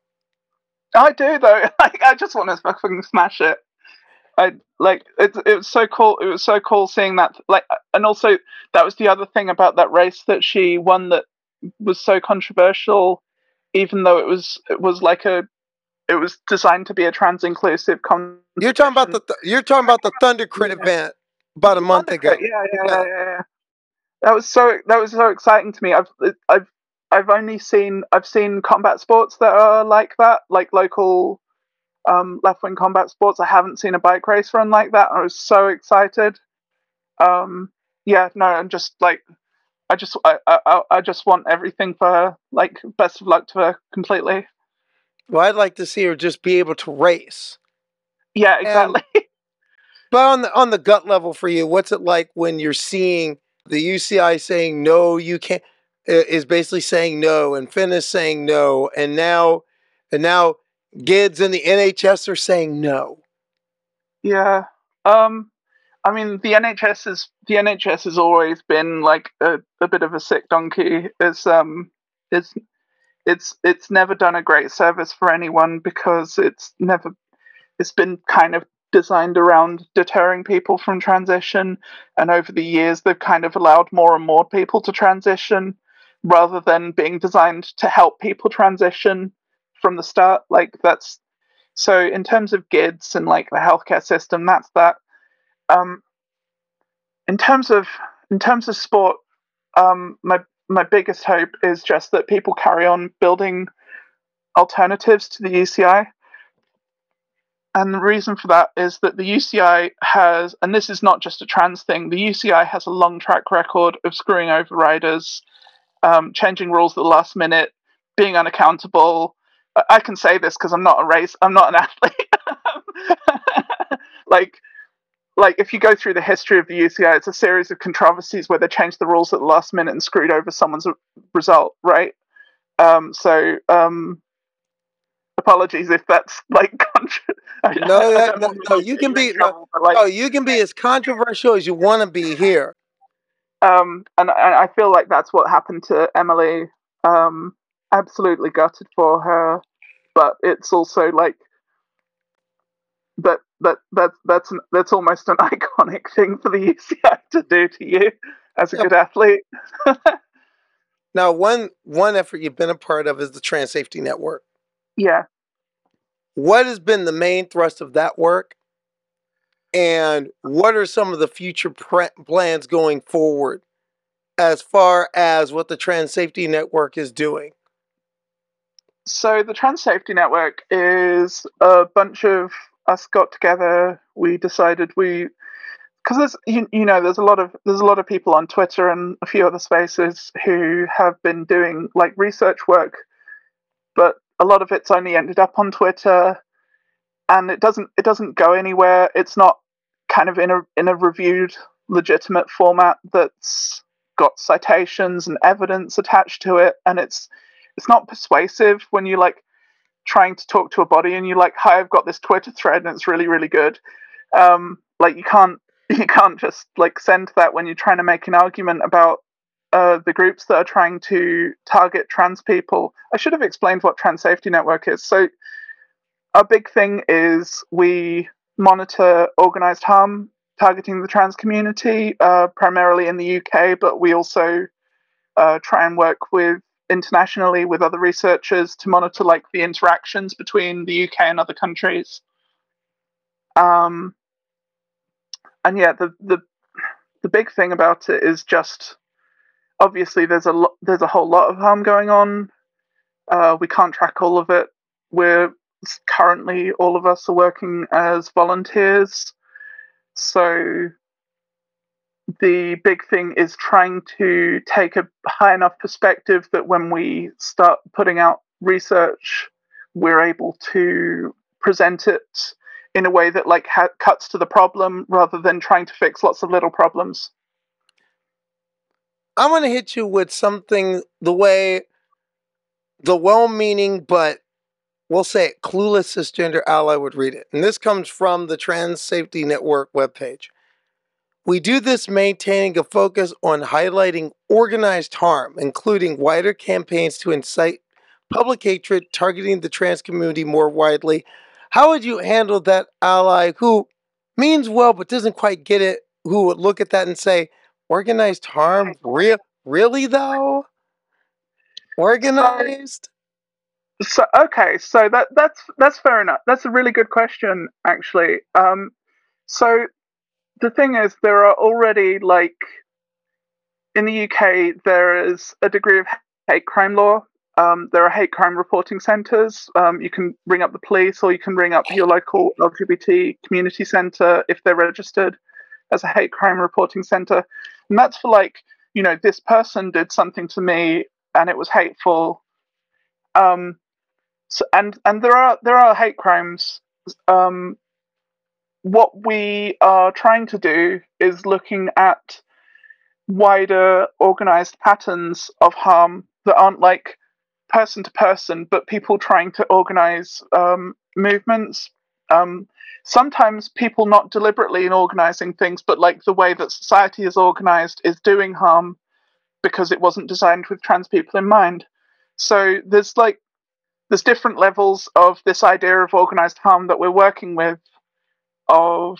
I do though. Like I just want to fucking smash it. I like it. It was so cool. It was so cool seeing that. Like, and also that was the other thing about that race that she won that was so controversial, even though it was it was like a it was designed to be a trans inclusive con. You're talking about the th- you're talking about the Thunder Crit event about a month ago. Yeah, yeah, yeah, yeah, yeah. That was so that was so exciting to me. I've I've I've only seen I've seen combat sports that are like that, like local um, left wing combat sports. I haven't seen a bike race run like that. I was so excited. Um, yeah, no, I'm just like I just I, I I just want everything for her. Like best of luck to her completely. Well, I'd like to see her just be able to race. Yeah, exactly. But on the on the gut level for you, what's it like when you're seeing the UCI saying no, you can't is basically saying no, and Finn is saying no, and now and now GIDS and the NHS are saying no. Yeah. Um I mean the NHS is the NHS has always been like a, a bit of a sick donkey. It's um it's it's it's never done a great service for anyone because it's never it's been kind of designed around deterring people from transition. And over the years they've kind of allowed more and more people to transition rather than being designed to help people transition from the start. Like that's so in terms of GIDS and like the healthcare system that's that. Um in terms of in terms of sport um my my biggest hope is just that people carry on building alternatives to the UCI and the reason for that is that the UCI has, and this is not just a trans thing, the UCI has a long track record of screwing over riders, um, changing rules at the last minute, being unaccountable. I- I can say this because I'm not a race, I'm not an athlete. like, like if you go through the history of the UCI, it's a series of controversies where they changed the rules at the last minute and screwed over someone's result, right? Um, so, um, apologies if that's like contra- No, that, no, no, you can be no, trouble, but, like- no, you can be as controversial as you want to be here. um, and, and I feel like that's what happened to Emily. Um, absolutely gutted for her, but it's also like that that that that's an, that's almost an iconic thing for the UCI to do to you as a good athlete. Now, one one effort you've been a part of is the Trans Safety Network. Yeah. What has been the main thrust of that work? And what are some of the future pre- plans going forward as far as what the Trans Safety Network is doing? So the Trans Safety Network is a bunch of us got together. We decided we because there's you, you know there's a lot of there's a lot of people on Twitter and a few other spaces who have been doing like research work, but a lot of it's only ended up on Twitter, and it doesn't it doesn't go anywhere. It's not kind of in a in a reviewed legitimate format that's got citations and evidence attached to it, and it's it's not persuasive when you like trying to talk to a body and you're like, "Hi, I've got this Twitter thread and it's really really good." Um, like you can't you can't just like send that when you're trying to make an argument about uh, the groups that are trying to target trans people. I should have explained what Trans Safety Network is. So our big thing is we monitor organized harm targeting the trans community, uh, primarily in the UK, but we also uh, try and work with internationally with other researchers to monitor like the interactions between the UK and other countries. Um, and yeah, the the the big thing about it is just obviously there's a lo- there's a whole lot of harm going on. Uh, we can't track all of it. We're currently all of us are working as volunteers, so the big thing is trying to take a high enough perspective that when we start putting out research, we're able to present it in a way that like ha- cuts to the problem rather than trying to fix lots of little problems. I'm going to hit you with something the way the well meaning, but we'll say it, clueless cisgender ally would read it. And this comes from the Trans Safety Network webpage. We do this maintaining a focus on highlighting organized harm, including wider campaigns to incite public hatred, targeting the trans community more widely. How would you handle that ally who means well but doesn't quite get it, who would look at that and say, organized harm? Real, really though? Organized? So okay, so that that's that's fair enough. That's a really good question, actually. Um, so the thing is, there are already like in the UK there is a degree of hate crime law. Um, there are hate crime reporting centres. Um, you can ring up the police, or you can ring up your local LGBT community centre if they're registered as a hate crime reporting centre, and that's for like you know this person did something to me and it was hateful. Um, so, and and there are there are hate crimes. Um, what we are trying to do is looking at wider organized patterns of harm that aren't like person to person, but people trying to organize um, movements. Um, sometimes people not deliberately in organizing things, but like the way that society is organized is doing harm because it wasn't designed with trans people in mind. So there's like there's different levels of this idea of organized harm that we're working with of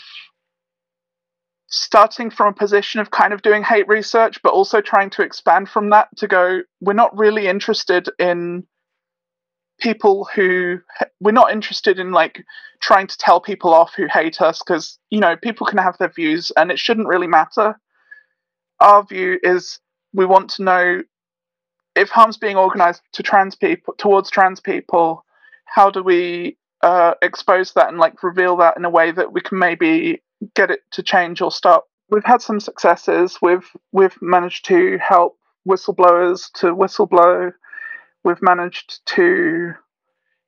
starting from a position of kind of doing hate research but also trying to expand from that to go we're not really interested in people who we're not interested in like trying to tell people off who hate us because you know people can have their views and it shouldn't really matter. Our view is we want to know if harm's being organized to trans people towards trans people how do we uh, expose that and like reveal that in a way that we can maybe get it to change or stop. We've had some successes. We've we've managed to help whistleblowers to whistleblow. We've managed to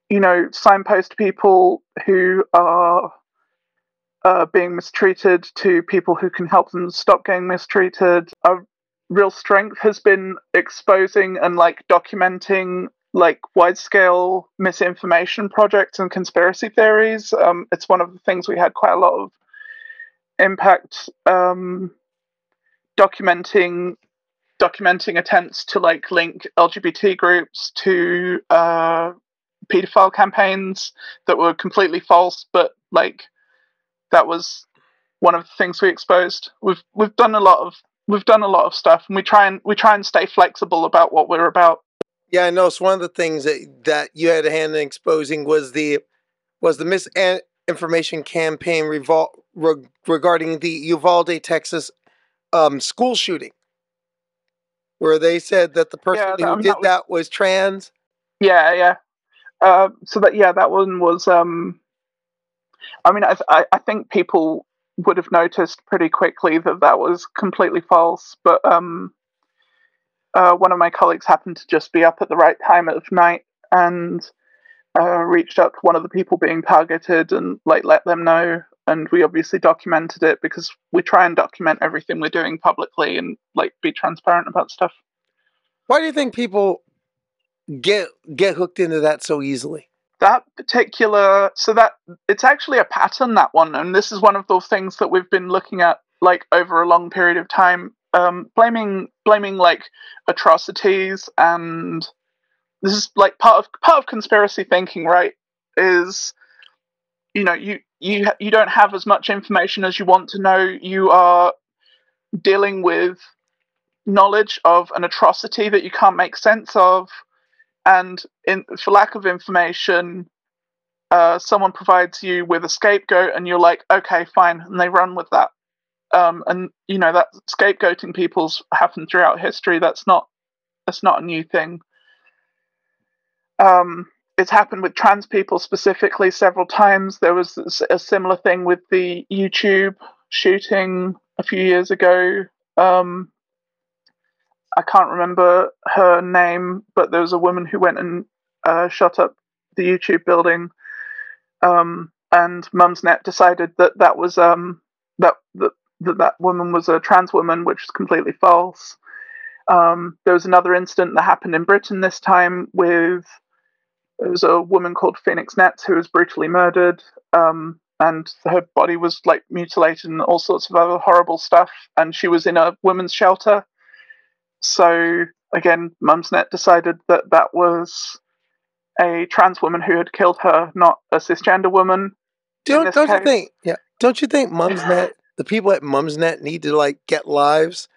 you know signpost people who are uh, being mistreated to people who can help them stop getting mistreated. Our real strength has been exposing and like documenting like wide scale misinformation projects and conspiracy theories. Um, it's one of the things we had quite a lot of impact um, documenting documenting attempts to like link LGBT groups to uh, pedophile campaigns that were completely false, but like that was one of the things we exposed. We've we've done a lot of we've done a lot of stuff, and we try and we try and stay flexible about what we're about. Yeah, I know. So one of the things that that you had a hand in exposing was the was the misinformation campaign revol- re- regarding the Uvalde, Texas um, school shooting, where they said that the person Yeah, who that- did that was- that was trans. Yeah, yeah. Uh, so that yeah, that one was. Um, I mean, I, I I think people would have noticed pretty quickly that that was completely false. But um, uh, one of my colleagues happened to just be up at the right time of night and uh, reached out to one of the people being targeted and like let them know. And we obviously documented it because we try and document everything we're doing publicly and like be transparent about stuff. Why do you think people get get hooked into that so easily? that particular so that it's actually a pattern that one and this is one of those things that we've been looking at like over a long period of time um blaming blaming like atrocities and this is like part of part of conspiracy thinking right is you know you you you don't have as much information as you want to know. You are dealing with knowledge of an atrocity that you can't make sense of. And in for lack of information uh, someone provides you with a scapegoat and you're like okay fine and they run with that um, and you know that scapegoating people's happened throughout history. That's not that's not a new thing. Um, it's happened with trans people specifically several times. There was a similar thing with the YouTube shooting a few years ago. Um, I can't remember her name, but there was a woman who went and uh, shot up the YouTube building. Um, and Mumsnet decided that that was um, that, that that that woman was a trans woman, which is completely false. Um, there was another incident that happened in Britain this time with there was a woman called Phoenix Nets who was brutally murdered, um, and her body was like mutilated and all sorts of other horrible stuff. And she was in a women's shelter. So again, Mumsnet decided that that was a trans woman who had killed her, not a cisgender woman. Don't, don't you think? Yeah, don't you think Mumsnet, the people at Mumsnet, need to like get lives?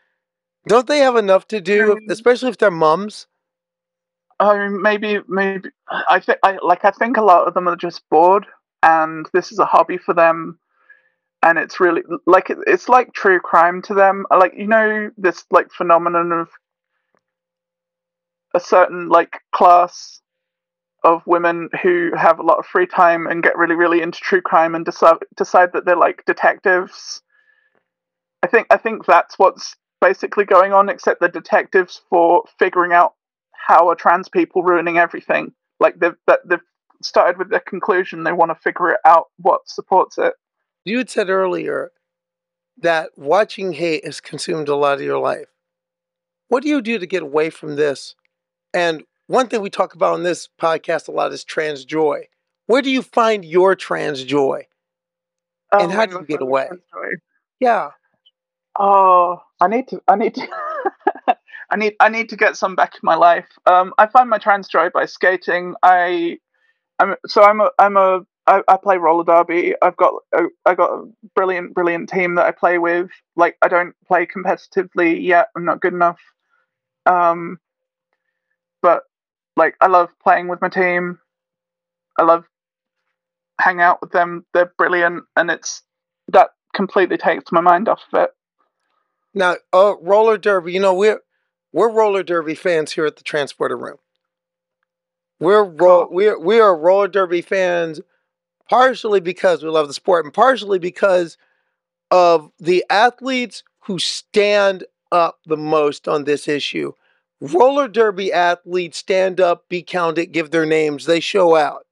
Don't they have enough to do, um especially if they're mums? I mean, maybe, maybe I think, I like, I think a lot of them are just bored, and this is a hobby for them, and it's really like it, it's like true crime to them. Uh, like you know, this like phenomenon of a certain like class of women who have a lot of free time and get really, really into true crime and decide decide that they're like detectives. I think I think that's what's basically going on, except the detectives for figuring out how are trans people ruining everything. Like they've that they've started with their conclusion, they want to figure it out what supports it. You had said earlier that watching hate has consumed a lot of your life. What do you do to get away from this? And one thing we talk about on this podcast a lot is trans joy. Where do you find your trans joy? Oh, and how do you get away? Yeah. Oh, I need to. I need to. I need. I need to get some back in my life. Um, I find my trans joy by skating. I, I'm so I'm a I'm a I, I play roller derby. I've got a, I got a brilliant brilliant team that I play with. Like I don't play competitively yet. I'm not good enough. Um, but like I love playing with my team. I love hang out with them. They're brilliant, and it's that completely takes my mind off of it. Now, uh, roller derby. You know we're we're roller derby fans here at the Transporter Room. We're ro- we're we are roller derby fans, partially because we love the sport, and partially because of the athletes who stand up the most on this issue roller derby athletes stand up, be counted, give their names, they show out.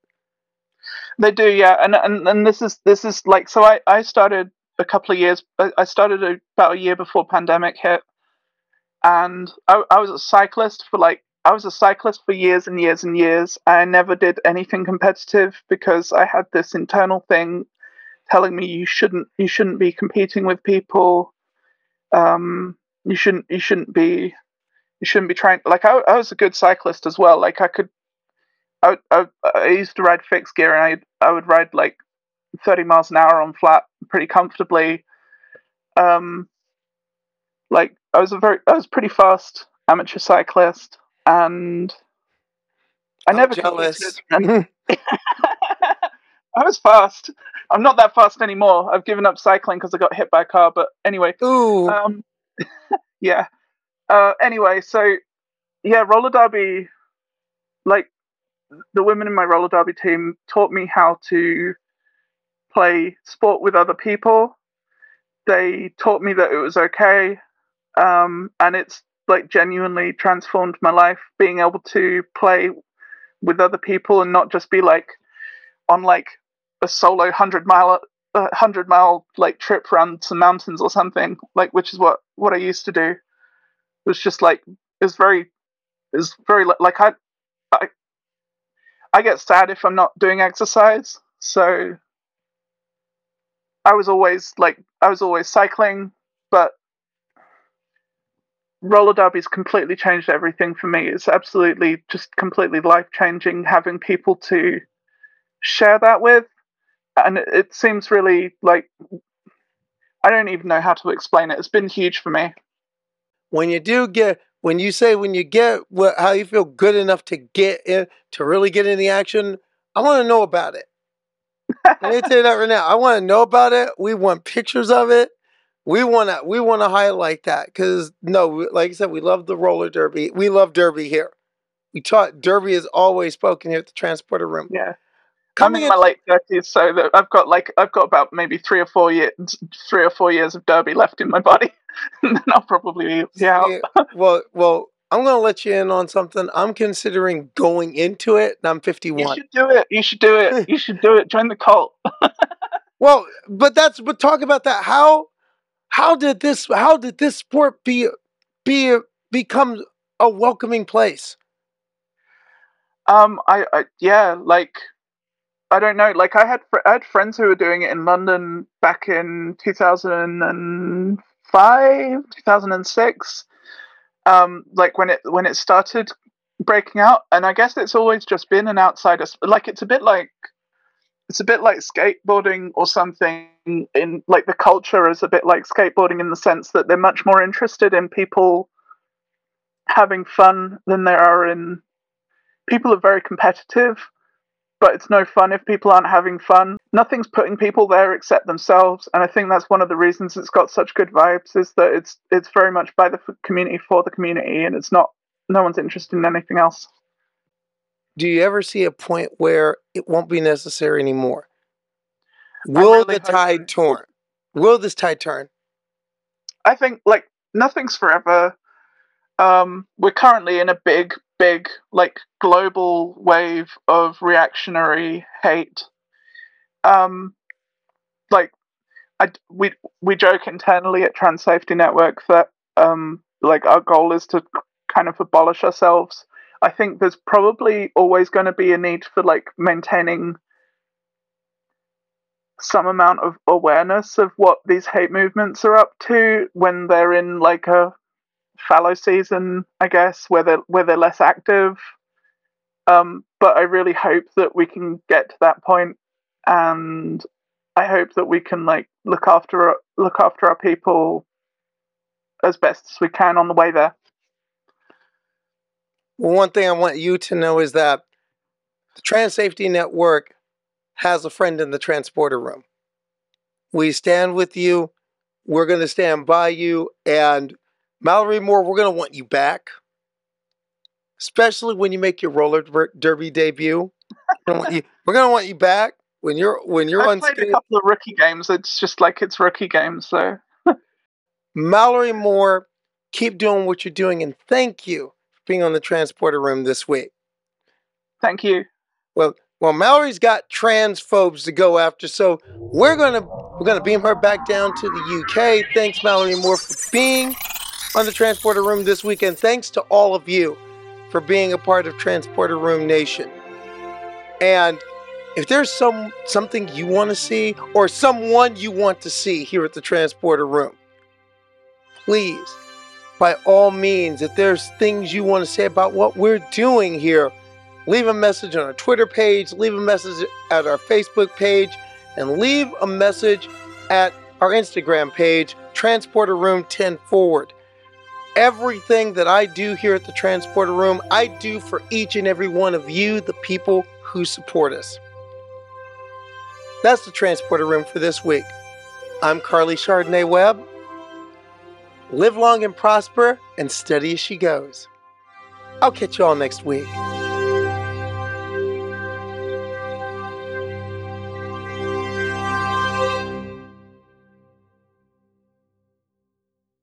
They do, yeah, and and, and this is this is like so. I I started a couple of years. I started about a year before pandemic hit, and I, I was a cyclist for like I was a cyclist for years and years and years. I never did anything competitive because I had this internal thing telling me you shouldn't you shouldn't be competing with people. Um, you shouldn't you shouldn't be you shouldn't be trying. Like I, I was a good cyclist as well. Like I could, I, I, I used to ride fixed gear, and I I would ride like thirty miles an hour on flat pretty comfortably. Um, like I was a very, I was pretty fast amateur cyclist, and I I'm never jealous. I was fast. I'm not that fast anymore. I've given up cycling because I got hit by a car. But anyway, Ooh. um, yeah. Uh, anyway, so yeah, roller derby. Like the women in my roller derby team taught me how to play sport with other people. They taught me that it was okay, um, and it's like genuinely transformed my life. Being able to play with other people and not just be like on like a solo hundred mile uh, hundred mile like trip around some mountains or something like which is what what I used to do. It was just like it's very it's very like I I I get sad if I'm not doing exercise. So I was always like I was always cycling, but roller derby's completely changed everything for me. It's absolutely just completely life changing having people to share that with. And it- seems really like I don't even know how to explain it. It's been huge for me. When you do get, when you say when you get what, how you feel good enough to get in, to really get in the action, I want to know about it. I me tell you that right now. I want to know about it. We want pictures of it. we want to we want to highlight that because no, like I said, we love the roller derby. We love derby here. We taught derby is always spoken here at the transporter room. Yeah. Coming I'm in my late thirties, so that I've got like I've got about maybe three or four years, three or four years of derby left in my body, and then I'll probably be out. Yeah, well, well, I'm gonna let you in on something. I'm considering going into it, and I'm 51. You should do it. You should do it. You should do it. Join the cult. Well, but that's but talk about that. How how did this how did this sport be be become a welcoming place? Um, I, I yeah, like I don't know. Like I had fr- I had friends who were doing it in London back in 2005, 2006. Um, like when it when it started breaking out, and I guess it's always just been an outsider. Like it's a bit like it's a bit like skateboarding or something. In like the culture is a bit like skateboarding in the sense that they're much more interested in people having fun than they are in people are very competitive, but it's no fun if people aren't having fun. Nothing's putting people there except themselves, and I think that's one of the reasons it's got such good vibes. Is that it's it's very much by the community for the community, and it's not no one's interested in anything else. Do you ever see a point where it won't be necessary anymore? Will the tide turn? Will this tide turn? I think like nothing's forever. Um, we're currently in a big, big, like global wave of reactionary hate. Um, like, I we we joke internally at Trans Safety Network that um, like our goal is to kind of abolish ourselves. I think there's probably always going to be a need for like maintaining some amount of awareness of what these hate movements are up to when they're in like a fallow season, I guess, where they're where they're less active. Um, but I really hope that we can get to that point, and I hope that we can like look after look after our people as best as we can on the way there. Well, one thing I want you to know is that the Trans Safety Network has a friend in the transporter room. We stand with you. We're going to stand by you. And Mallory Moore, we're going to want you back, especially when you make your roller derby debut. We're gonna want you- we're going to want you back when you're when you're I've on played a couple of rookie games. It's just like it's rookie games, so Mallory Moore, keep doing what you're doing, and thank you for being on the transporter room this week. Thank you. Well, well, Mallory's got transphobes to go after, so we're gonna we're gonna beam her back down to the UK. Thanks, Mallory Moore, for being on the transporter room this weekend. Thanks to all of you for being a part of Transporter Room Nation. And if there's some something you want to see or someone you want to see here at the transporter room, please, by all means, if there's things you want to say about what we're doing here, leave a message on our Twitter page, leave a message at our Facebook page, and leave a message at our Instagram page, Transporter Room 10 Forward. Everything that I do here at the Transporter Room, I do for each and every one of you, the people who support us. That's the Transporter Room for this week. I'm Carly Chardonnay Webb. Live long and prosper, and steady as she goes. I'll catch you all next week.